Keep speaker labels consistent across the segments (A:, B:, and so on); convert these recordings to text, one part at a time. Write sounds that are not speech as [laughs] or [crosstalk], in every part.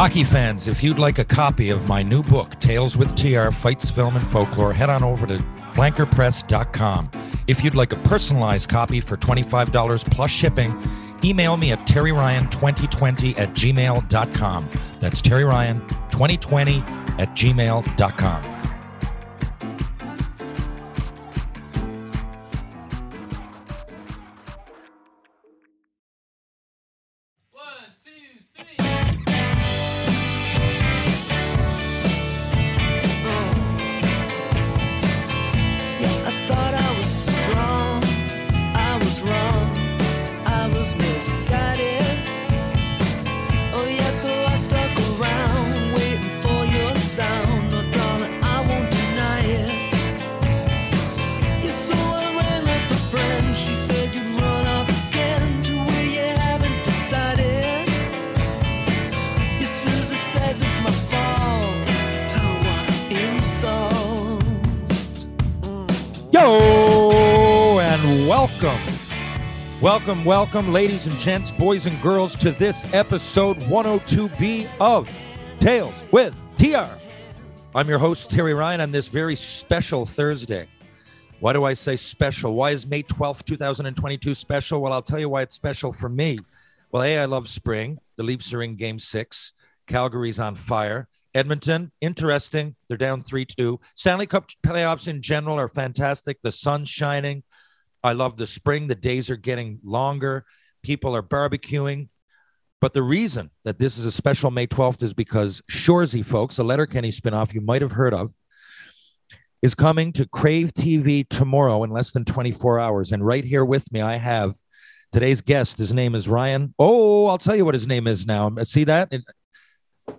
A: Hockey fans, if you'd like a copy of my new book, Tales with TR Fights, Film, and Folklore, head on over to flankerpress.com. If you'd like a personalized copy for $25 plus shipping, email me at terryryan2020 at gmail.com. That's terryryan2020 at gmail.com. welcome. Welcome, welcome, ladies and gents, boys and girls, to this episode 102B of Tales with TR. I'm your host, Terry Ryan, on this very special Thursday. Why do I say special? Why is May 12th, 2022 special? Well, I'll tell you why it's special for me. Well, A, I love spring. The Leafs are in game six. Calgary's on fire. Edmonton, interesting. They're down 3 2. Stanley Cup playoffs in general are fantastic. The sun's shining. I love the spring. The days are getting longer. People are barbecuing. But the reason that this is a special May 12th is because Shoresy, folks, a Letterkenny spinoff you might have heard of, is coming to Crave TV tomorrow in less than 24 hours. And right here with me, I have today's guest. His name is Ryan. Oh, I'll tell you what his name is now. See that?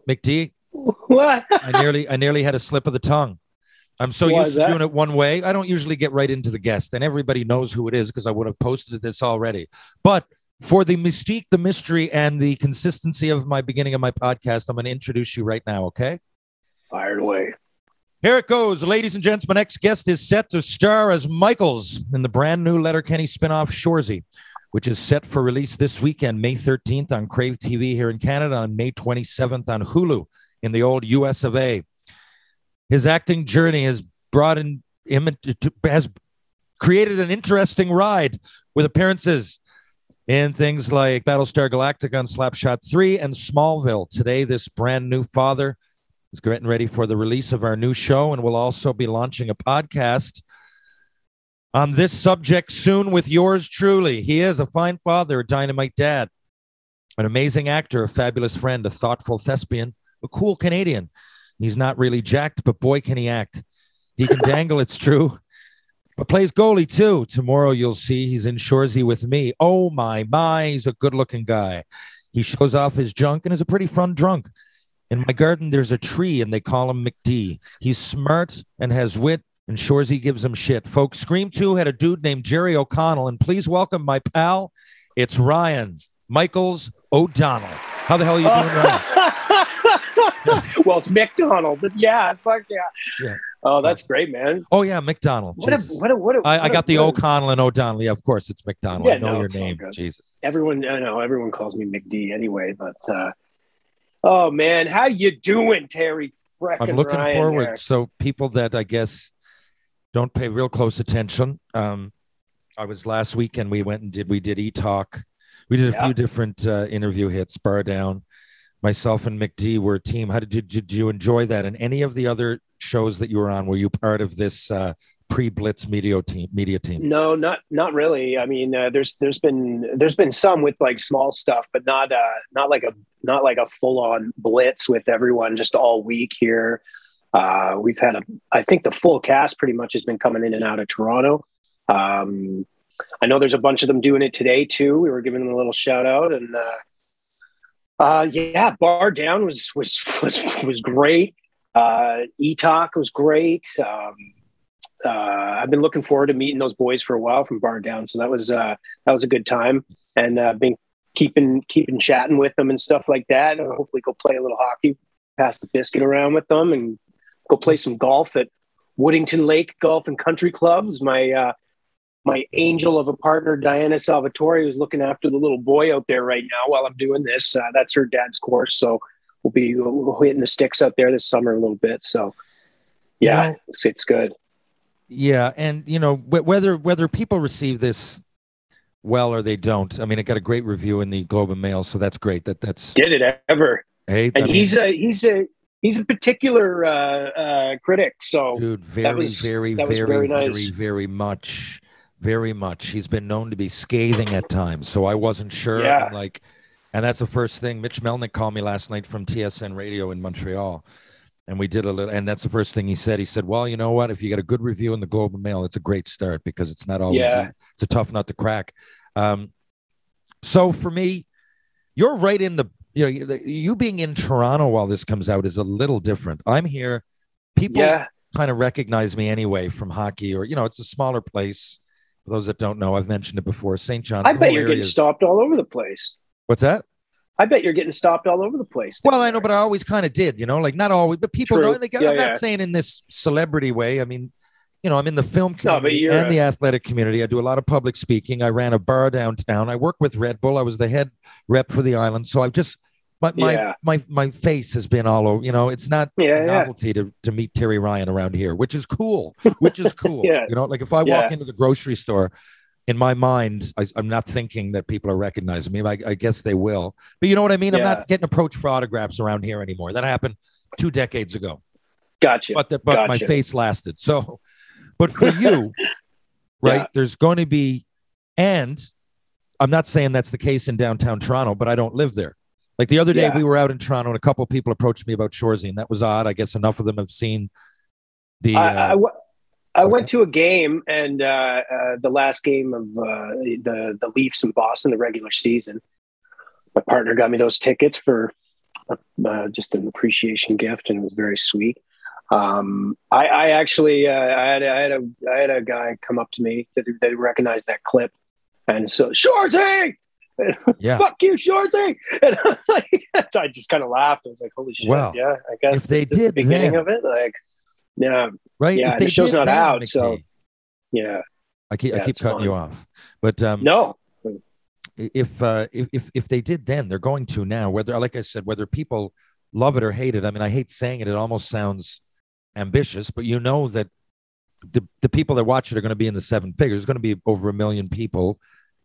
A: McD,
B: What?
A: I nearly I nearly had a slip of the tongue. I'm so
B: Why
A: used to doing it one way. I don't usually get right into the guest, and everybody knows who it is because I would have posted this already. But for the mystique, the mystery, and the consistency of my beginning of my podcast, I'm going to introduce you right now. Okay.
B: Fired away.
A: Here it goes, ladies and gents. My next guest is set to star as Michaels in the brand new Letterkenny spinoff Shoresy, which is set for release this weekend, May 13th on Crave TV here in Canada, on May 27th on Hulu in the old US of A. His acting journey has brought in him into, has created an interesting ride with appearances in things like Battlestar Galactica on Slapshot 3 and Smallville. Today, this brand new father is getting ready for the release of our new show, and we'll also be launching a podcast on this subject soon with yours truly. He is a fine father, a dynamite dad, an amazing actor, a fabulous friend, a thoughtful thespian, a cool Canadian. He's not really jacked, but boy, can he act. He can dangle, it's true, but plays goalie too. Tomorrow you'll see he's in Shoresy with me. Oh my, my, he's a good looking guy. He shows off his junk and is a pretty fun drunk. In my garden, there's a tree, and they call him McD. He's smart and has wit, and Shoresy gives him shit. Folks, Scream 2 had a dude named Jerry O'Connell, and please welcome my pal. It's Ryan Michaels O'Donnell. How the hell are you doing, [laughs] Ryan? [laughs]
B: well, it's McDonald, but yeah, fuck yeah.
A: Yeah.
B: Oh, that's great, man.
A: Oh yeah, McDonald.
B: What a, what a, what a,
A: I, I
B: what a-
A: got the O'Connell and O'Donnell. Yeah, of course it's McDonald.
B: Yeah,
A: I know
B: no,
A: your name. Jesus.
B: Everyone, I know everyone calls me McD anyway, but uh, oh man, how you doing, Terry?
A: I'm looking
B: Ryan
A: forward.
B: there.
A: So people that I guess don't pay real close attention. Um, I was last week and We went and did we did e talk. We did a
B: Yeah.
A: few different uh, interview hits. Bar down. Myself and McD were a team. How did you, did you enjoy that? And any of the other shows that you were on? Were you part of this uh, pre-blitz media team? Media team.
B: No, not not really. I mean, uh, there's there's been there's been some with like small stuff, but not uh not like a not like a full on blitz with everyone just all week here. Uh, we've had a I think the full cast pretty much has been coming in and out of Toronto. Um, I know there's a bunch of them doing it today too. We were giving them a little shout out and uh, uh, yeah, bar down was was was was great. Uh, E-Talk was great. Um, uh, I've been looking forward to meeting those boys for a while from Bar Down, so that was uh, that was a good time, and uh, been keeping keeping chatting with them and stuff like that. And hopefully, go play a little hockey, pass the biscuit around with them, and go play some golf at Woodington Lake Golf and Country Club. Clubs. My uh, my angel of a partner, Diana Salvatore, who's looking after the little boy out there right now while I'm doing this. Uh, that's her dad's course, so we'll be we'll hitting the sticks out there this summer a little bit. So, yeah,
A: You know-
B: it's, it's good.
A: Yeah, and you know wh- whether whether people receive this well or they don't. I mean, it got a great review in the Globe and Mail, so that's great. That that's
B: Did it ever?
A: hey, I
B: And
A: mean,
B: he's a he's a he's a particular uh, uh, critic. So
A: dude, very,
B: was-
A: very,
B: that was
A: very,
B: very
A: very, very much, very much. He's been known to be scathing at times, so I wasn't sure.
B: Yeah.
A: I'm like, and that's the first thing. Mitch Melnick called me last night from TSN Radio in Montreal, and we did a little. And that's the first thing he said. He said, "Well, you know what? If you get a good review in the Globe and Mail, it's a great start because it's not always
B: Yeah.
A: it's a tough nut to crack." Um, so for me, you're right in the you know you being in Toronto while this comes out is a little different. I'm here. People
B: yeah,
A: kind of recognize me anyway from hockey, or you know, it's a smaller place. For those that don't know, I've mentioned it before. St. John's.
B: I bet you're getting
A: is-
B: stopped all over the place.
A: What's that?
B: I bet you're getting stopped all over the place.
A: Well, I know, but I always kind of did, you know, like not always, but people
B: True.
A: know. Like,
B: Yeah,
A: I'm not saying in this celebrity way. I mean, you know, I'm in the film community
B: you're
A: and
B: a-
A: the athletic community. I do a lot of public speaking. I ran a bar downtown. I work with Red Bull. I was the head rep for the island. So I've just my my
B: Yeah.
A: my, my face has been all over. You know, it's not
B: Yeah,
A: a
B: yeah.
A: novelty to, to meet Terry Ryan around here, which is cool. Which is [laughs] cool.
B: Yeah.
A: You know, like if I walk into the grocery store, in my mind, I, I'm not thinking that people are recognizing me. I, I guess they will. But you know what I mean? I'm not getting approached for autographs around here anymore. That happened two decades ago.
B: Gotcha.
A: But the, but my face lasted. So, but for [laughs] you, right? There's going to be, and I'm not saying that's the case in downtown Toronto, but I don't live there. Like the other day,
B: Yeah.
A: we were out in Toronto, and a couple of people approached me about Shoresy, and that was odd. I guess enough of them have seen the.
B: I, I
A: uh,
B: w- I
A: okay.
B: went to a game and uh, uh, the last game of uh, the the Leafs in Boston, the regular season. My partner got me those tickets for uh, just an appreciation gift, and it was very sweet. Um, I, I actually uh, I had I had a I had a guy come up to me that they recognized that clip, and so Shoresy, [laughs]
A: yeah.
B: fuck you, Shoresy, [laughs] and I was like, so [laughs] I just kind of laughed. I was like, holy shit,
A: Well,
B: yeah, I guess
A: if they
B: did the beginning
A: then-
B: of it, like, yeah,
A: Right.
B: Yeah, and the show's not
A: then,
B: out, so- yeah.
A: I keep I keep cutting
B: fine.
A: you off, but um,
B: No,
A: if uh, if if if they did then, they're going to now. Whether, like I said, whether people love it or hate it. I mean, I hate saying it. It almost sounds ambitious, but you know that the the people that watch it are going to be in the seven figures. There's going to be over a million people,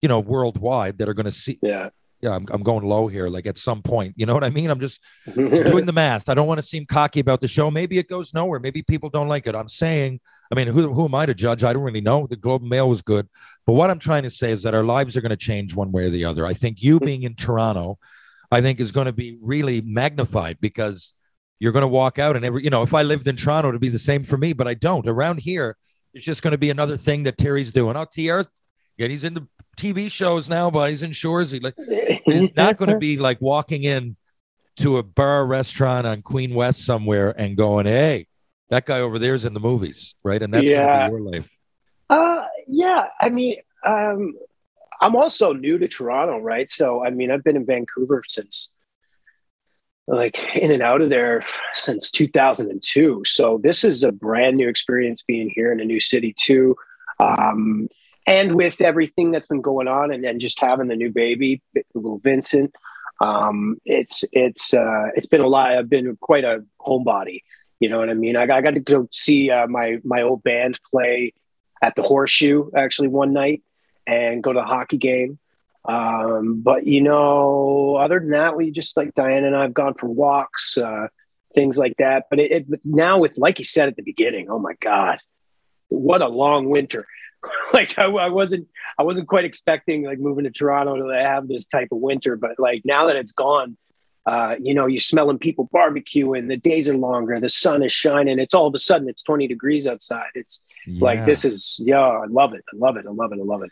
A: you know, worldwide that are going to see.
B: yeah.
A: Yeah, I'm I'm going low here. Like at some point, you know what I mean? I'm just [laughs] doing the math. I don't want to seem cocky about the show. Maybe it goes nowhere. Maybe people don't like it. I'm saying, I mean, who, who am I to judge? I don't really know. The Globe and Mail was good. But what I'm trying to say is that our lives are going to change one way or the other. I think you being in Toronto, I think is going to be really magnified because you're going to walk out and every, you know, if I lived in Toronto, it'd be the same for me, but I don't. Around here, it's just going to be another thing that Terry's doing. Oh, TR, yeah, he's in the TV shows now, but he's in Shores. He like, it's [laughs] not going to be like walking in to a bar restaurant on Queen West somewhere and going, "Hey, that guy over there's in the movies," right? And that's
B: Yeah.
A: going to be your life.
B: Uh, yeah. I mean, um, I'm also new to Toronto, right? So, I mean, I've been in Vancouver since like in and out of there since 2002. So this is a brand new experience being here in a new city too. Um, and with everything that's been going on and then just having the new baby, little Vincent, um, it's, it's, uh, it's been a lot. I've been quite a homebody, you know what I mean? I, I got to go see uh, my, my old band play at the horseshoe actually one night and go to the hockey game. Um, but you know, other than that, we just like Diane and I have gone for walks, uh, things like that. But it, it now with, like you said at the beginning, oh my God, what a long winter. [laughs] like I, I, wasn't, I wasn't quite expecting like moving to Toronto to have this type of winter, but like now that it's gone, uh, you know, you're smelling people barbecuing, the days are longer, the sun is shining. It's all of a sudden it's 20 degrees outside. It's yeah. like, this is, yeah, I love it. I love it. I love it. I love it.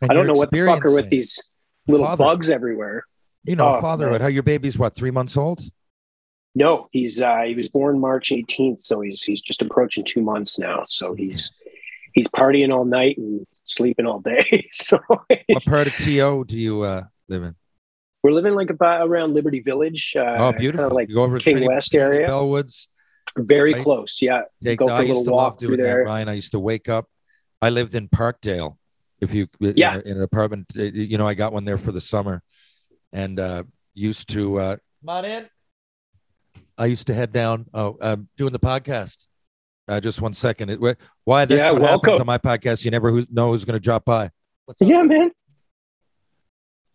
B: And I don't know what the fuck are with these little father. bugs everywhere.
A: You know, oh, fatherhood. Man. How your baby's what, three months old?
B: No, he's uh he was born March 18th, so he's he's just approaching two months now. So he's he's partying all night and sleeping all day. [laughs] so
A: what part of TO do you uh live in?
B: We're living like about around Liberty Village. Uh,
A: oh, beautiful!
B: Like
A: you go over
B: King
A: Trinity,
B: West area,
A: Bellwoods.
B: Very right? close. Yeah.
A: Take, go for I used to love doing that, Ryan. I used to wake up. I lived in Parkdale, if you
B: yeah
A: in, in, an apartment uh, you know i got one there for the summer and uh used to uh come on in i used to head down oh i'm doing the podcast uh just one second. It, why that's yeah, what welcome. happens on my podcast you never know who's going to drop by.
B: Yeah man.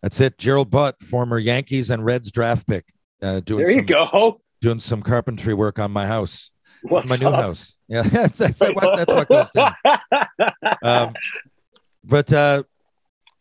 A: That's it. Gerald butt former yankees and reds draft pick uh doing
B: there you
A: some,
B: go.
A: doing some carpentry work on my house.
B: What's
A: my new house. Yeah [laughs] that's, that's, what, that's what goes down. [laughs] Um, but uh,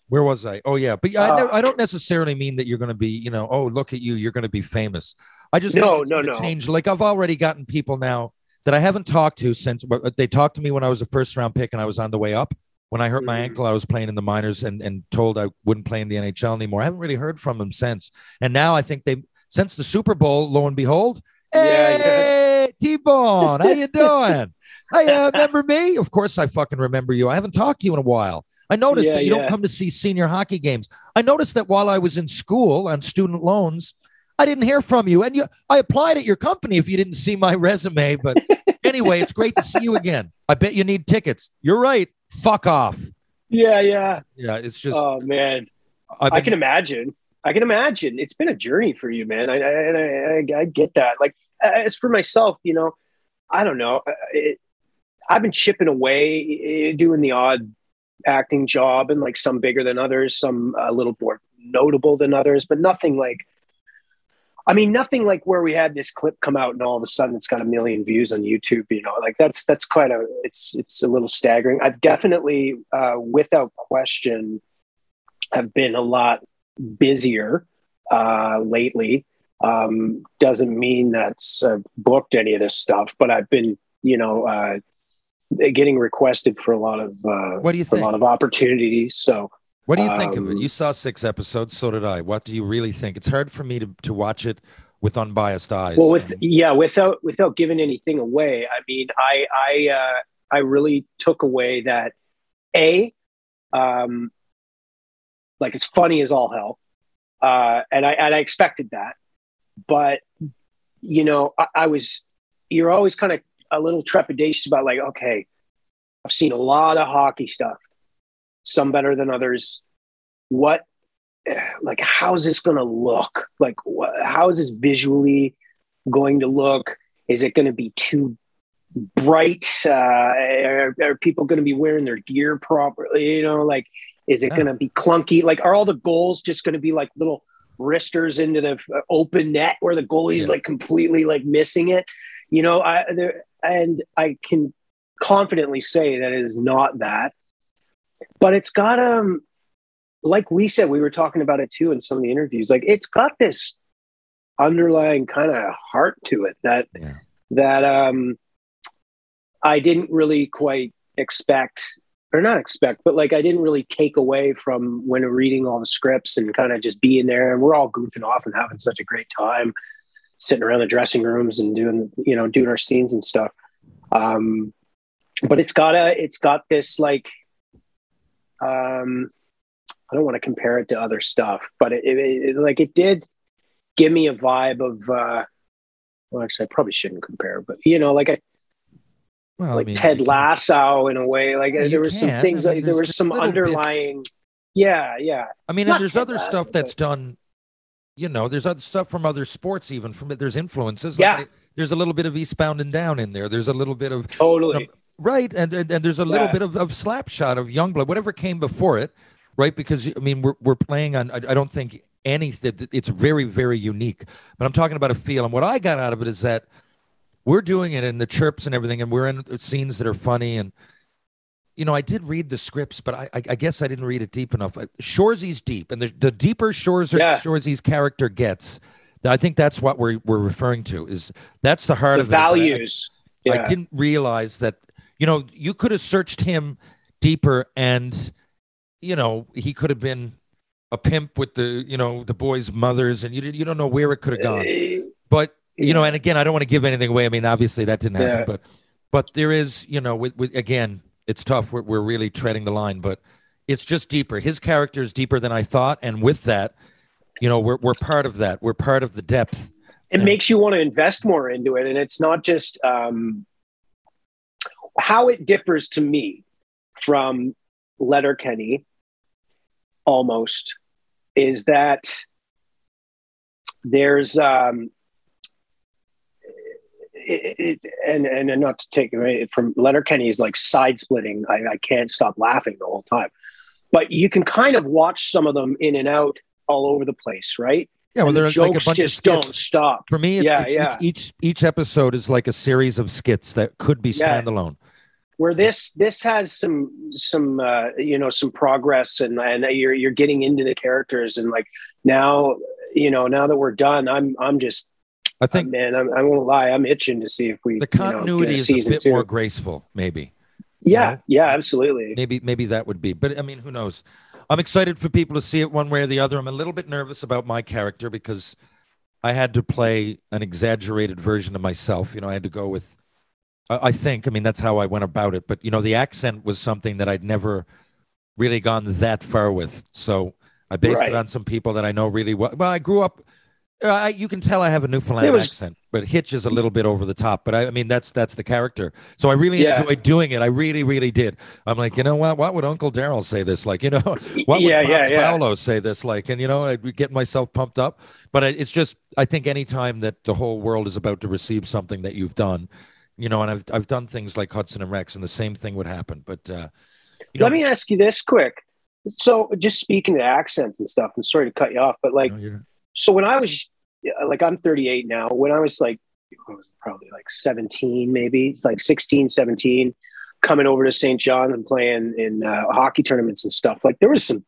A: where was I? Oh yeah, but yeah, I, uh, I don't necessarily mean that you're going to be, you know, oh look at you, you're going to be famous. I just
B: no, no, no.
A: Change. Like I've already gotten people now that I haven't talked to since they talked to me when I was a first round pick and I was on the way up. When I hurt mm-hmm. my ankle, I was playing in the minors and and told I wouldn't play in the NHL anymore. I haven't really heard from them since. And now I think they since the Super Bowl, lo and behold, hey, yeah, yeah. T-Bone, how you [laughs] doing? hey, uh, remember me? Of course, I fucking remember you. I haven't talked to you in a while. I noticed yeah, that you yeah. don't come to see senior hockey games. I noticed that while I was in school on student loans, I didn't hear from you. And you, I applied at your company if you didn't see my resume. But [laughs] anyway, it's great to see you again. I bet you need tickets. You're right. Fuck off.
B: Yeah, yeah.
A: Yeah, it's just.
B: Oh, man. Been, I can imagine. I can imagine. It's been a journey for you, man. I, I, I, I get that. Like, as for myself, you know, I don't know. It, I've been chipping away, eh, doing the odd acting job and like some bigger than others, some a little more notable than others, but nothing like I mean, nothing like where we had this clip come out and all of a sudden it's got a million views on YouTube. You know, like that's that's quite a it's it's a little staggering. I've definitely, uh, without question, have been a lot busier uh, lately. Um, doesn't mean that's uh, booked any of this stuff, but I've been, you know, uh, getting requested for a lot of uh,
A: what do you think?
B: a lot of opportunities. So
A: what do you think um, of it? Um, you saw six episodes, so did I. What do you really think? It's hard for me to, to watch it with unbiased eyes.
B: Well, with yeah, without without giving anything away. I mean, I I uh, I really took away that a um like it's funny as all hell, uh, and I and I expected that, but you know, I, I was you're always kind of a little trepidation about like, okay, I've seen a lot of hockey stuff, some better than others. What, like, how's this going to look? Like, wh- how is this visually going to look? Is it going to be too bright? Uh, are, are people going to be wearing their gear properly? You know, like, is it yeah. going to be clunky? Like, are all the goals just going to be like little wristers into the open net where the goalie's yeah. like completely like missing it? You know, I there and I can confidently say that it is not that. But it's got um like we said, we were talking about it too in some of the interviews. Like it's got this underlying kind of heart to it that yeah. that um I didn't really quite expect or not expect, but like I didn't really take away from when reading all the scripts and kind of just being there. And we're all goofing off and having such a great time sitting around the dressing rooms and doing you know doing our scenes and stuff um but it's got a it's got this like um i don't want to compare it to other stuff but it, it, it like it did give me a vibe of. uh well, actually, I probably shouldn't compare, but you know, like a
A: Well,
B: like Ted
A: you can't-
B: Lasso in a way. Like there was some things.
A: I mean,
B: like, there was some
A: little bits.
B: underlying. Yeah, yeah.
A: I mean,
B: Not
A: and there's
B: Ted
A: other
B: Lasso,
A: stuff that's
B: but-
A: done. You know, there's other stuff from other sports, even from it. there's influences.
B: Yeah.
A: Like, there's a little bit of Eastbound and Down in there. There's a little bit of
B: Totally.
A: Right, and and, and there's a little
B: Yeah.
A: bit of, of Slapshot of Youngblood, whatever came before it, right? Because I mean, we're we're playing on. I, I don't think anything. It's very very unique. But I'm talking about a feel, and what I got out of it is that we're doing it in the chirps and everything, and we're in scenes that are funny and. You know, I did read the scripts, but I, I, I guess I didn't read it deep enough. Uh, Shoresy's deep, and the, the deeper Shores
B: Yeah.
A: Shoresy's character gets, I think that's what we're we're referring to. Is that's the heart
B: the
A: of it. is I- I-
B: values.
A: I didn't realize that, you know, you could have searched him deeper and, you know, he could have been a pimp with the, you know, the boys' mothers and you, didn't- you don't know where it could have gone. But, you know, and again, I don't want to give anything away. I mean, obviously that didn't happen,
B: Yeah.
A: but, but there is, you know, with, with again, it's tough. We're, we're really treading the line, but it's just deeper. His character is deeper than I thought. And with that, you know, we're, we're part of that. We're part of the depth.
B: it makes you want to invest more into it and it's not just um, how it differs to me from letterkenny almost is that there's um, it, it, and and not to take away from letterkenny is like side splitting I, I can't stop laughing the whole time but you can kind of watch some of them in and out all over the place right
A: Yeah. Well,
B: the
A: there's like a
B: jokes
A: bunch of
B: just don't stop
A: For me,
B: Yeah,
A: it-
B: yeah.
A: Each, each episode is like a series of skits that could be standalone.
B: Where this this has some some uh, you know some progress and and you're you're getting into the characters and like now you know now that we're done I'm I'm just
A: I think
B: man I'm, I won't lie I'm itching to see if we
A: the
B: you know,
A: continuity is a bit
B: two.
A: more graceful. Maybe,
B: yeah
A: know?
B: yeah absolutely
A: maybe, maybe that would be. But I mean, who knows? I'm excited for people to see it one way or the other. I'm a little bit nervous about my character because I had to play an exaggerated version of myself. You know, I had to go with. I I think. I mean, that's how I went about it. But you know, the accent was something that I'd never really gone that far with. So I based
B: Right.
A: it on some people that I know really well. Well, I grew up. uh, I, you can tell I have a Newfoundland
B: was-
A: accent, but Hitch is a little bit over the top. But I, I mean, that's that's the character. So I really
B: Yeah.
A: enjoyed doing it. I really, really did. I'm like, you know what? What would Uncle Daryl say this like? You know, [laughs] what would
B: Yeah, yeah,
A: Franz
B: yeah.
A: Paolo say this like? And you know, I'd be myself pumped up. But I, it's just, I think any time that the whole world is about to receive something that you've done, you know, and I've I've done things like Hudson and Rex, and the same thing would happen. But uh, you know,
B: let me ask you this quick so just speaking to accents and stuff and sorry to cut you off but like
A: you
B: so when I was like I'm 38 now when I was like I was probably like 17 maybe like 16 17 coming over to St. John and playing in uh, hockey tournaments and stuff like there was some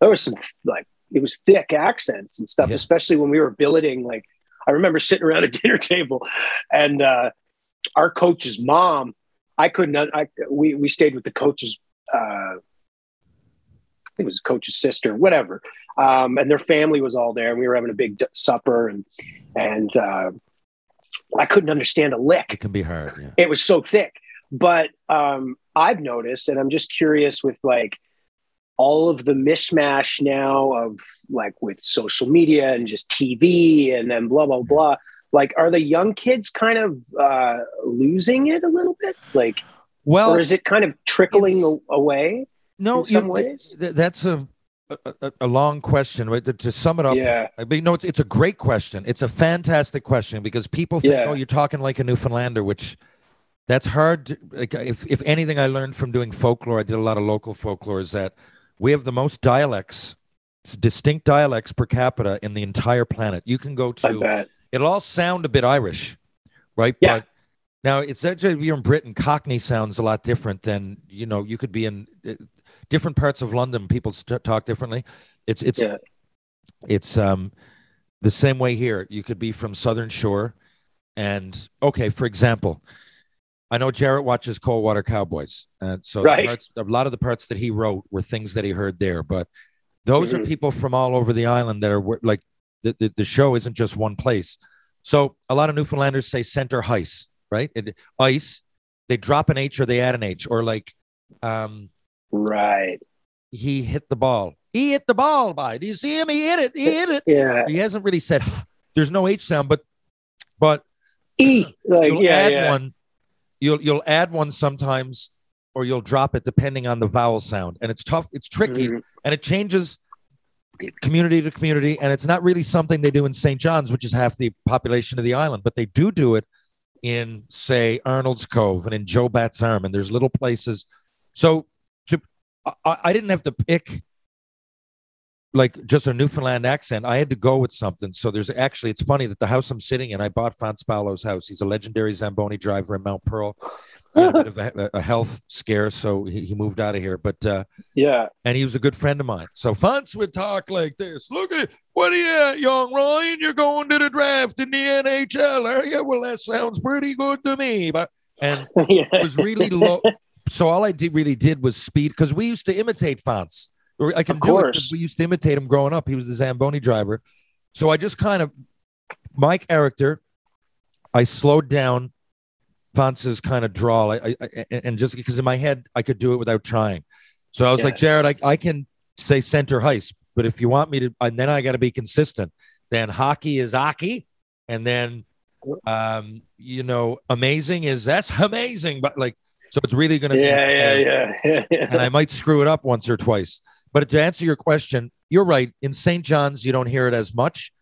B: there was some like it was thick accents and stuff
A: Yeah.
B: especially when we were billeting like I remember sitting around a [laughs] dinner table and uh our coach's mom I couldn't I we we stayed with the coach's uh I think it was coach's sister, whatever. Um, and their family was all there, and we were having a big d- supper, and and uh, I couldn't understand a lick.
A: it can be hard. Yeah.
B: It was so thick. But um, I've noticed, and I'm just curious with like all of the mishmash now of like with social media and just TV, and then blah blah blah. Like, are the young kids kind of uh, losing it a little bit? Like,
A: Well,
B: or is it kind of trickling away?
A: no,
B: in some
A: you-
B: ways?
A: th- that's a, a a- long question. right to- sum it up,
B: Yeah.
A: I mean, no, it's it's a great question. It's a fantastic question because people think,
B: Yeah.
A: oh, you're talking like a Newfoundlander, which that's hard. to- Like, if if anything, I learned from doing folklore. I did a lot of local folklore. Is that we have the most dialects, distinct dialects per capita in the entire planet. You can go
B: I
A: to. It'll all sound a bit Irish, right?
B: Yeah.
A: But now it's actually if you're in Britain, Cockney sounds a lot different than you know. You could be in uh, different parts of London. People st- talk differently. It's it's
B: Yeah.
A: it's um the same way here. You could be from Southern Shore, and okay, for example, I know Jared watches Coldwater Cowboys, and so
B: Right.
A: parts, a lot of the parts that he wrote were things that he heard there. But those are
B: Mhm.
A: people from all over the island that are like the, the the show isn't just one place. So a lot of Newfoundlanders say center heis, right? It, ice, they drop an H or they add an H, or like um
B: Right.
A: he hit the ball. He hit the ball by. Do you see him? He hit it. He hit it.
B: Yeah.
A: He hasn't really said [sighs] there's no H sound, but but
B: E. [clears throat] Like,
A: you'll
B: yeah,
A: add
B: yeah.
A: one. You'll you'll add one sometimes, or you'll drop it depending on the vowel sound, and it's tough. It's tricky,
B: Mhm.
A: and it changes community to community, and it's not really something they do in St. John's, which is half the population of the island, but they do do it in say Arnold's Cove and in Joe Batt's Arm, and there's little places. So to I, I didn't have to pick like just a Newfoundland accent. I had to go with something. So there's actually, it's funny that the house I'm sitting in, I bought Fons Paolo's house. He's a legendary Zamboni driver in Mount Pearl. A bit [laughs] of a, a health scare, so he, he moved out of here. But uh,
B: Yeah.
A: and he was a good friend of mine. So Fons would talk like this: "Look at what are you at, young Ryan? You're going to the draft in the NHL, are you? Well, that sounds pretty good to me." But and [laughs]
B: yeah.
A: it was really low. So all I did really did was speed because we used to imitate Fons. I can
B: Of
A: do it we used to imitate him growing up. He was the Zamboni driver. So I just kind of my character. I slowed down Fons's kind of drawl, I, I, and just because in my head I could do it without trying. So I was like, Jared, I, I can say center heist, but if you want me to, and then I got to be consistent. Then hockey is hockey, and then um, you know, amazing is that's [laughs] amazing, but like, so it's really going to
B: Yeah, yeah, yeah, yeah, yeah.
A: and I might screw it up once or twice. But to answer your question, you're right. In St. John's, you don't hear it as much,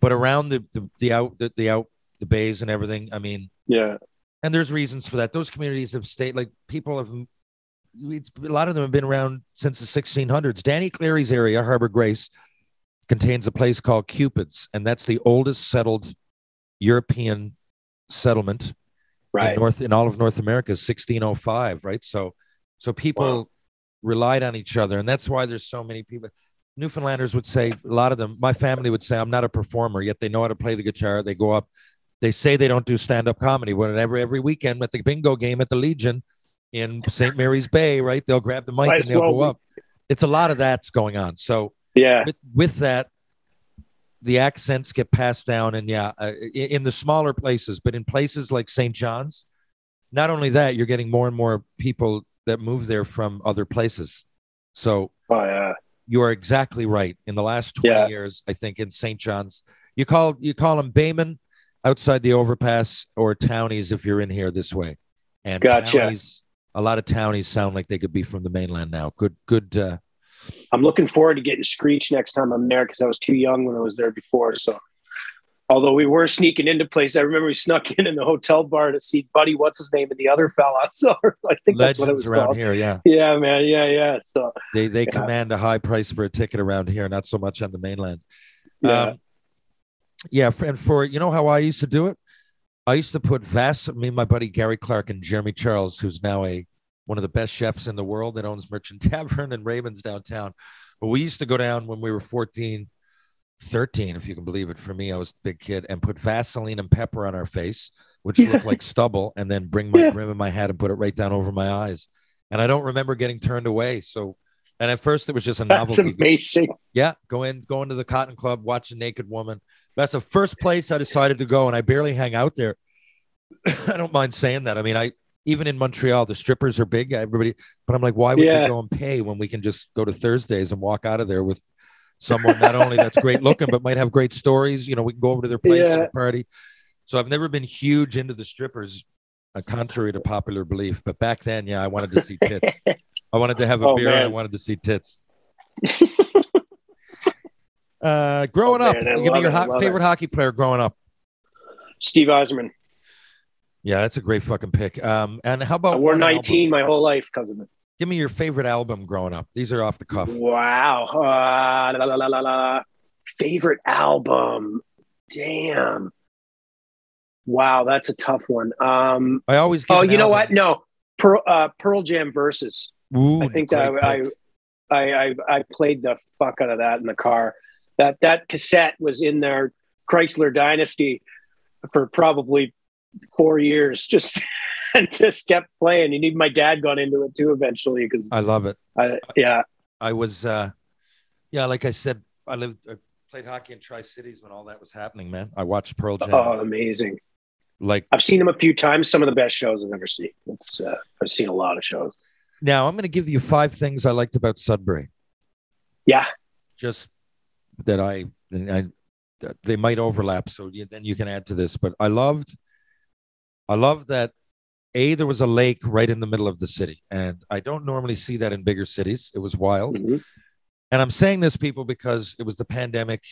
A: but around the the, the out the, the out the bays and everything, I mean,
B: yeah.
A: And there's reasons for that. Those communities have stayed like people have. It's, a lot of them have been around since the 1600s. Danny Cleary's area, Harbor Grace, contains a place called Cupid's, and that's the oldest settled European settlement in North in all of North America, 1605, right? So, so people
B: Wow.
A: relied on each other, and that's why there's so many people. Newfoundlanders would say a lot of them. My family would say I'm not a performer, yet they know how to play the guitar. They go up. They say they don't do stand-up comedy. Whenever every weekend at the bingo game at the Legion in St. Mary's Bay, right? They'll grab the mic
B: Might
A: and they'll
B: well
A: go up. It's a lot of that's going on. So
B: Yeah.
A: with, with that, the accents get passed down, and yeah, uh, i- in the smaller places, but in places like St. John's, not only that, you're getting more and more people that move there from other places. So
B: Oh, yeah.
A: you are exactly right. In the last 20
B: Yeah.
A: years, I think in St. John's, you call you call them Bayman outside the overpass or townies if you're in here this way. And
B: Gotcha.
A: townies, a lot of townies sound like they could be from the mainland now. Good, good. Uh,
B: I'm looking forward to getting Screech next time I'm there because I was too young when I was there before. So, although we were sneaking into places, I remember we snuck in in the hotel bar to see Buddy, what's his name, and the other fella. [laughs] So I think that's what it was
A: around
B: called.
A: here, yeah.
B: Yeah, man. Yeah, yeah. So
A: They they
B: Yeah.
A: command a high price for a ticket around here, not so much on the mainland.
B: yeah,
A: Um, yeah, and for you know how I used to do it, I used to put Vass. Me and my buddy Gary Clark and Jeremy Charles, who's now a one of the best chefs in the world that owns Merchant [laughs] Tavern and Raymonds downtown. But we used to go down when we were 14, 13, if you can believe it. For me, I was a big kid, and put Vaseline and pepper on our face, which looked like [laughs] stubble, and then bring my
B: Yeah.
A: brim in my hat and put it right down over my eyes. And I don't remember getting turned away. So, and at first it was just a
B: that's
A: novelty.
B: amazing.
A: Yeah, go in, go into the Cotton Club, watch a naked woman. That's the first place I decided to go, and I barely hang out there. [coughs] I don't mind saying that. I mean, I even in Montreal, the strippers are big. Everybody, but I'm like, why would
B: Yeah.
A: we go and pay when we can just go to Thursdays and walk out of there with someone not only that's great looking, but might have great stories. You know, we can go over to their place
B: Yeah.
A: a party. So I've never been huge into the strippers, uh, contrary to popular belief. But back then, yeah, I wanted to see tits. [laughs] I wanted to have a
B: Oh,
A: beer and I wanted to see tits. [laughs] uh, growing
B: Oh,
A: up,
B: man, I
A: give me your
B: it,
A: ho- favorite hockey player growing up.
B: Steve Yzerman.
A: Yeah, that's a great fucking pick. Um, and how about
B: I wore
A: one album?
B: 19 my whole life because of it.
A: Give me your favorite album growing up. These are off the cuff.
B: Wow. Uh, la, la, la. Favorite album. Damn. Wow, that's a tough one. Um,
A: I always. Give
B: oh, you know what? No, Pearl, uh, Pearl Jam versus.
A: Ooh,
B: I think I. I, I, I played the fuck out of that in the car. That that cassette was in their Chrysler Dynasty for probably four years. [laughs] Just and just kept playing. And even my dad got into it too eventually because
A: I love it.
B: I, yeah,
A: I was, uh, yeah, like I said, I lived, I played hockey in Tri Cities when all that was happening. Man, I watched Pearl Jam.
B: oh, amazing.
A: like
B: I've seen them a few times. Some of the best shows I've ever seen. It's uh, I've seen a lot of shows.
A: now, I'm going to give you five things I liked about Sudbury.
B: Yeah,
A: Just that I, I they might overlap. So you, then you can add to this. But I loved, I loved that. A, there was a lake right in the middle of the city, and I don't normally see that in bigger cities. It was wild.
B: Mhm.
A: And I'm saying this, people, because it was the pandemic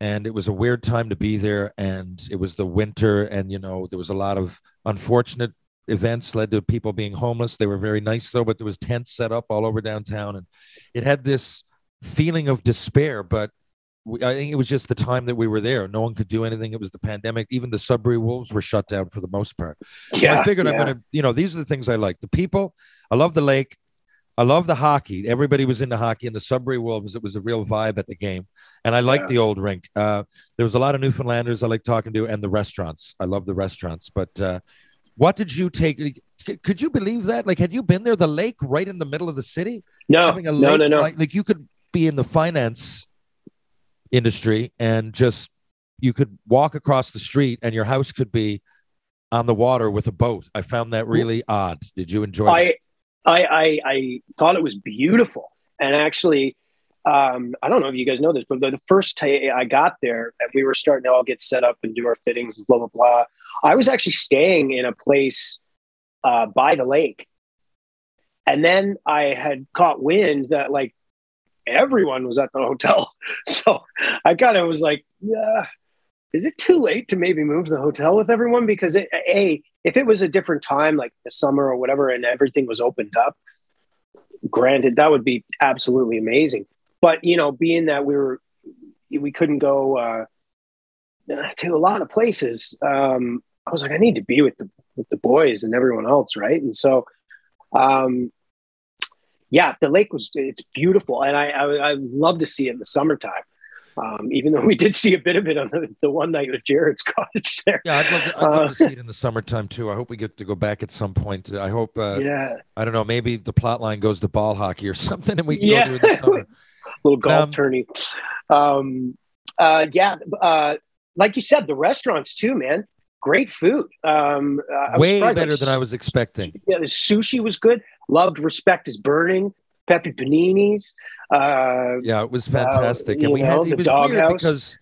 A: and it was a weird time to be there. And it was the winter. And, you know, there was a lot of unfortunate events led to people being homeless. They were very nice, though, but there was tents set up all over downtown. And it had this feeling of despair. But we, I think it was just the time that we were there. No one could do anything. It was the pandemic. Even the Sudbury Wolves were shut down for the most part. So I figured I'm going to, you know, these are the things I like. The people, I love the lake. I love the hockey. Everybody was into hockey, and the Sudbury Wolves. It was a real vibe at the game, and I liked
B: Yeah.
A: the old rink. Uh, there was a lot of Newfoundlanders I like talking to, and the restaurants. I love the restaurants. But uh, what did you take? Could you believe that? Like, had you been there? The lake right in the middle of the city,
B: No,
A: a
B: no,
A: lake,
B: no, no.
A: Like, like you could be in the finance industry and just you could walk across the street, and your house could be on the water with a boat. I found that really odd. Did you enjoy?
B: I, I, I, I thought it was beautiful, and actually, um, I don't know if you guys know this, but the, the first day I got there, and we were starting to all get set up and do our fittings, and blah blah blah. I was actually staying in a place uh, by the lake, and then I had caught wind that like everyone was at the hotel, [laughs] so I kind of was like, yeah. Is it too late to maybe move to the hotel with everyone? Because it, a, if it was a different time, like the summer or whatever, and everything was opened up, granted, that would be absolutely amazing. But you know, being that we were, we couldn't go uh, to a lot of places. Um, I was like, I need to be with the with the boys and everyone else, right? And so, um, yeah, the lake was it's beautiful, and I I, I love to see it in the summertime. Um, even though we did [laughs] see a bit of it on the, the one night with Jared's [laughs] cottage there.
A: Yeah, I'd love, to, I'd love
B: Uh,
A: to see it in the summertime too. I hope we get to go back at some point. I hope. Uh,
B: yeah,
A: I don't know. Maybe the plot line goes to ball hockey or [laughs] something, and we can
B: Yeah.
A: go to it in the summer.
B: little golf
A: Um,
B: tourney. Um, uh, yeah, uh, like you said, the restaurants too, man. Great food. Um, uh,
A: Way better
B: like,
A: than I was expecting.
B: Yeah, the sushi was good. Loved respect is burning. Pepe paninis. Uh,
A: Yeah, it was fantastic,
B: you
A: and we
B: know,
A: had
B: the
A: it was weird
B: house.
A: because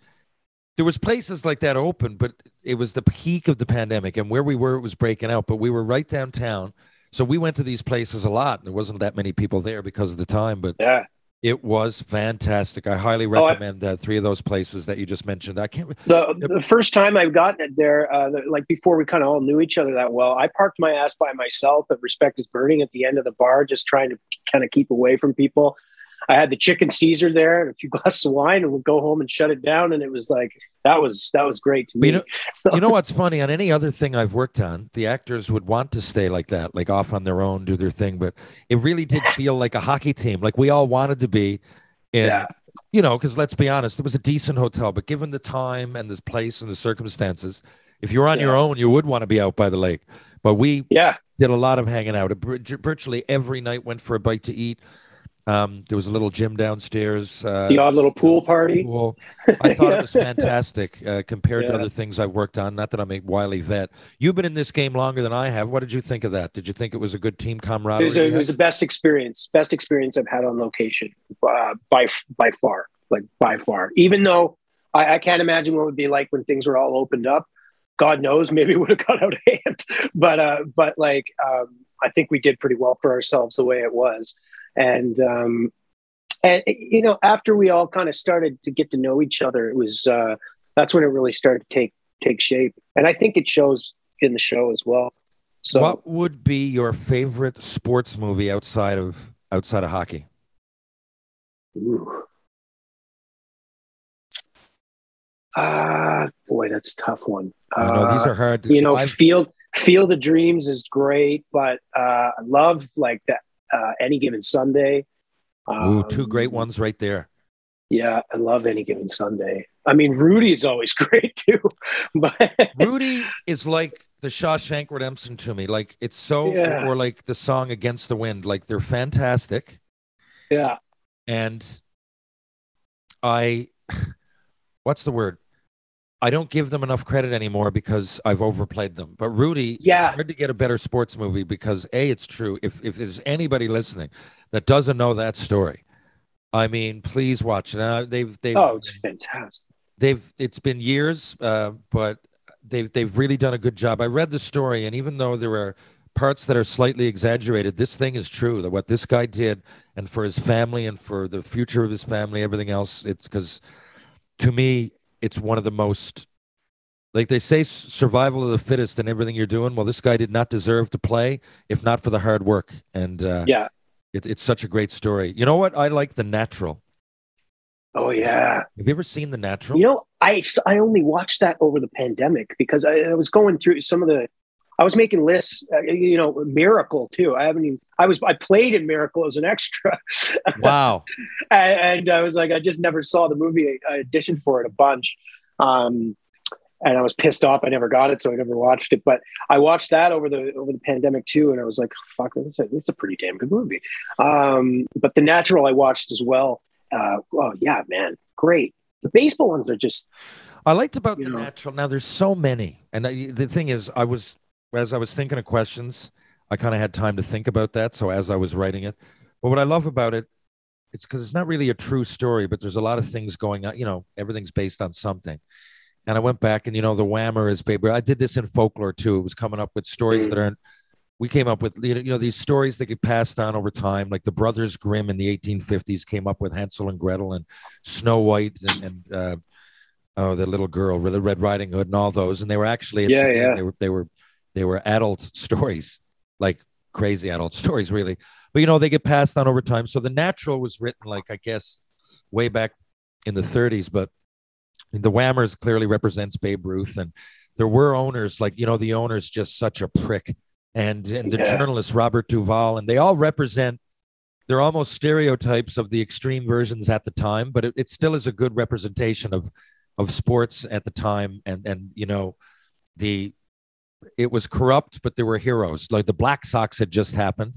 A: there was places like that open, but it was the peak of the pandemic, and where we were, it was breaking out. But we were right downtown, so we went to these places a lot. and There wasn't that many people there because of the time, but
B: yeah,
A: it was fantastic. I highly
B: Oh, I-
A: recommend uh, three of those places that you just mentioned. I can't.
B: the the first time I got there, uh, the, like before we kind of all knew each other that well, I parked my ass by myself at Respect is Burning at the end of the bar, just trying to kind of keep away from people. I had the chicken Caesar there and a few [laughs] glasses of wine, and would go home and shut it down. And it was like that was that was great to me.
A: you know, [laughs]
B: So-
A: you know what's funny? On any other thing I've worked on, the actors would want to stay like that, like off on their own, do their thing. But it really did [laughs] feel like a hockey team. Like we all wanted to be in,
B: Yeah.
A: you know, because let's be honest, it was a decent hotel, but given the time and this place and the circumstances, if you're on your own, you would want to be out by the lake. But we
B: yeah,
A: did a lot of hanging out. Virtually every night went for a bite to eat. Um, there was a little gym downstairs. Uh,
B: the odd little pool party.
A: Pool. I thought
B: Yeah.
A: it was [laughs] fantastic uh, compared to other things I've worked on. Not that I'm a wily vet. You've been in this game longer than I have. What did you think of that? Did you think it was a good team
B: It
A: camaraderie?
B: was, a, it was the best experience, best experience I've had on location uh, by by far, like by far. Even though I, I can't imagine what it would be like when things were all opened up. God knows, maybe it would have [laughs] got out of hand. But uh, but like um, I think we did pretty well for ourselves the way it was, and um, and you know after we all kind of started to get to know each other, it was uh, that's when it really started to take take shape, and I think it shows in the show as well. So
A: what would be your favorite sports movie outside of outside of hockey?
B: Ooh. Ah, boy, that's a tough one.
A: I know these
B: Uh,
A: are hard. To,
B: you know,
A: I've-
B: Field Field of Dreams is great, but uh, I love like that. Uh, any given Sunday.
A: ooh, two
B: Um,
A: great ones right there.
B: Yeah, I love any given Sunday. I mean, Rudy is always [laughs] great too, but
A: Rudy is like the Shawshank Redemption to me. Like it's so,
B: Yeah.
A: or like the song Against the Wind. Like they're fantastic.
B: yeah,
A: and I, [sighs] what's the word? I don't give them enough credit anymore because I've overplayed them. But Rudy, it's
B: Yeah.
A: hard to get a better sports movie because a, it's true. If if there's anybody listening that doesn't know that story, I mean, please watch it. Uh, they've they
B: oh, it's fantastic.
A: they've it's been years, uh, but they've they've really done a good job. I read the story, and even though there are parts that are slightly exaggerated, this thing is true. That what this guy did, and for his family, and for the future of his family, everything else, it's because to me, it's one of the most like they say survival of the fittest and everything you're doing well this guy did not deserve to play if not for the hard work and uh,
B: Yeah.
A: it, it's such a great story you know what i like the natural
B: Oh yeah.
A: have you ever seen the natural
B: You know, I I only watched that over the pandemic because I, I was going through some of the. I was making lists, uh, you know, Miracle too. I haven't even. I was I played in Miracle as an extra, [laughs]
A: wow
B: and, and I was like, I just never saw the movie. I auditioned for it a bunch, um, and I was pissed off. I never got it, so I never watched it. But I watched that over the over the pandemic too, and I was like, fuck, this is a, this is a pretty damn good movie. Um, but The Natural, I watched as well. Uh, oh yeah, man, great. The baseball ones are just
A: I liked about
B: You
A: the
B: know.
A: natural. Now there's so many, and I, the thing is, I was as I was thinking of questions, I kind of had time to think about that. So as I was writing it, but what I love about it, it's because it's not really a true story, but there's a lot of things going on. You know, everything's based on something. And I went back, and you know, the Whammer is baby. I did this in folklore too. It was coming up with stories that aren't. We came up with you know, you know these stories that get passed on over time, like the Brothers Grimm in the 1850s came up with Hansel and Gretel and Snow White and, and uh, oh the little girl the red riding hood and all those and they were actually
B: Yeah, yeah.
A: they were they were they were adult [laughs] stories like crazy adult [laughs] stories really. But you know they get passed on over time. So the natural was written like i guess way back in the 30s but the whammers clearly represents babe ruth and there were owners like you know the owner's just such a prick. And and the
B: Yeah.
A: journalist robert duvall and they all represent they're almost stereotypes of the extreme versions at the time but it, it still is a good representation of of sports at the time. And and you know the it was corrupt but there were heroes like the black sox had just happened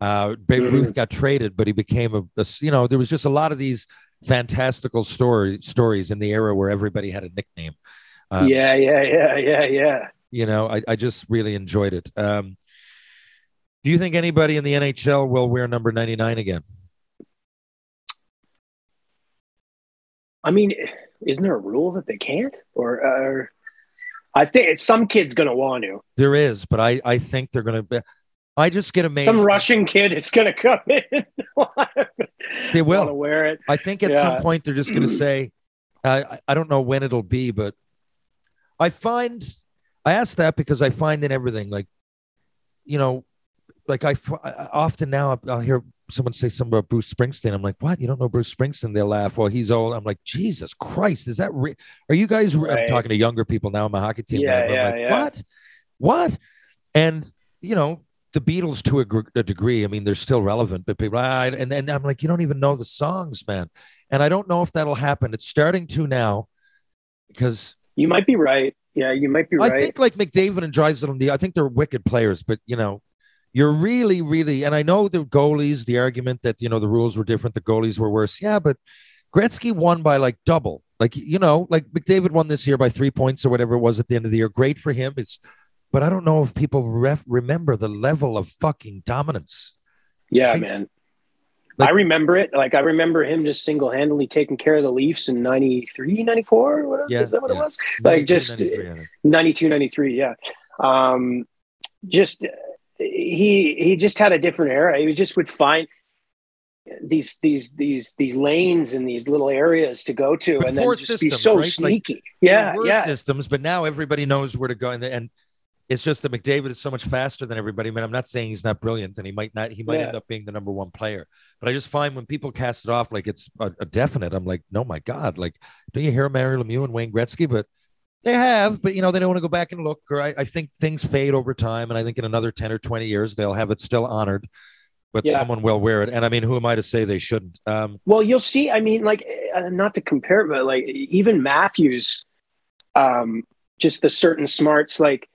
A: uh babe
B: Mhm.
A: ruth got traded but he became a, a you know there was just a lot of these fantastical story stories in the era where everybody had a nickname Uh,
B: yeah, yeah, yeah, yeah, yeah.
A: you know I, I just really enjoyed it um do you think anybody in the nhl will wear number 99 again
B: I mean, isn't there a rule that they can't? Or, uh, I think some kid's gonna want to.
A: there is but i i think they're gonna be i just get amazed
B: Some Russian kid is gonna come [laughs] in.
A: They will.
B: Wear it.
A: I think at some point they're just going to [clears throat] say, I- I don't know when it'll be, but I find, I ask that because I find in everything, like, you know, like I often now I'll hear someone say something about Bruce Springsteen. I'm like, what? You don't know Bruce Springsteen? They'll laugh. Well, he's old. I'm like, Jesus Christ, is that re- Are you guys? re-" I'm talking to younger people now. I'm a hockey team.
B: Yeah, yeah,
A: like,
B: yeah.
A: what? What? And you know, the Beatles to a, gr- a degree. I mean, they're still relevant, but people, ah, and then I'm like, you don't even know the songs, man. And I don't know if that'll happen. It's starting to now, because
B: You might be right. Yeah, you might be right.
A: I think like McDavid and Draisaitl I think they're wicked players, but you know, you're really, really, and I know the goalies, the argument that you know the rules were different, the goalies were worse. Yeah, but Gretzky won by like double. Like you know, like McDavid won this year by three points or whatever it was at the end of the year. Great for him. It's, but I don't know if people ref, remember the level of fucking dominance.
B: yeah, man.
A: like-
B: I remember it. Like I remember him just single handedly taking care of the Leafs in 93, 94, whatever.
A: Yeah,
B: is that what
A: yeah.
B: it was? Like,
A: 92,
B: just-
A: 93,
B: 92, 93, yeah. Um, just he he just had a different era. He just would find these these these these lanes and these little areas to go to,
A: But
B: and then just be so
A: right? Like,
B: sneaky.
A: There
B: yeah, yeah,
A: systems, but now everybody knows where to go, and, and it's just that McDavid is so much faster than everybody. I mean, I'm not saying he's not brilliant, and he might not. He might
B: Yeah.
A: end up being the number one player. But I just find when people cast it off like it's a, a definite, I'm like, no, my God, like, don't you hear Mario Lemieux and Wayne Gretzky? But they have, but you know, they don't want to go back and look. Or I, I think things fade over time, and I think in another ten or twenty years they'll have it still honored. But
B: Yeah.
A: someone will wear it, and I mean, who am I to say they shouldn't? Um,
B: Well, you'll see. I mean, like, uh, not to compare, but like even Matthews, um, just the certain smarts, like,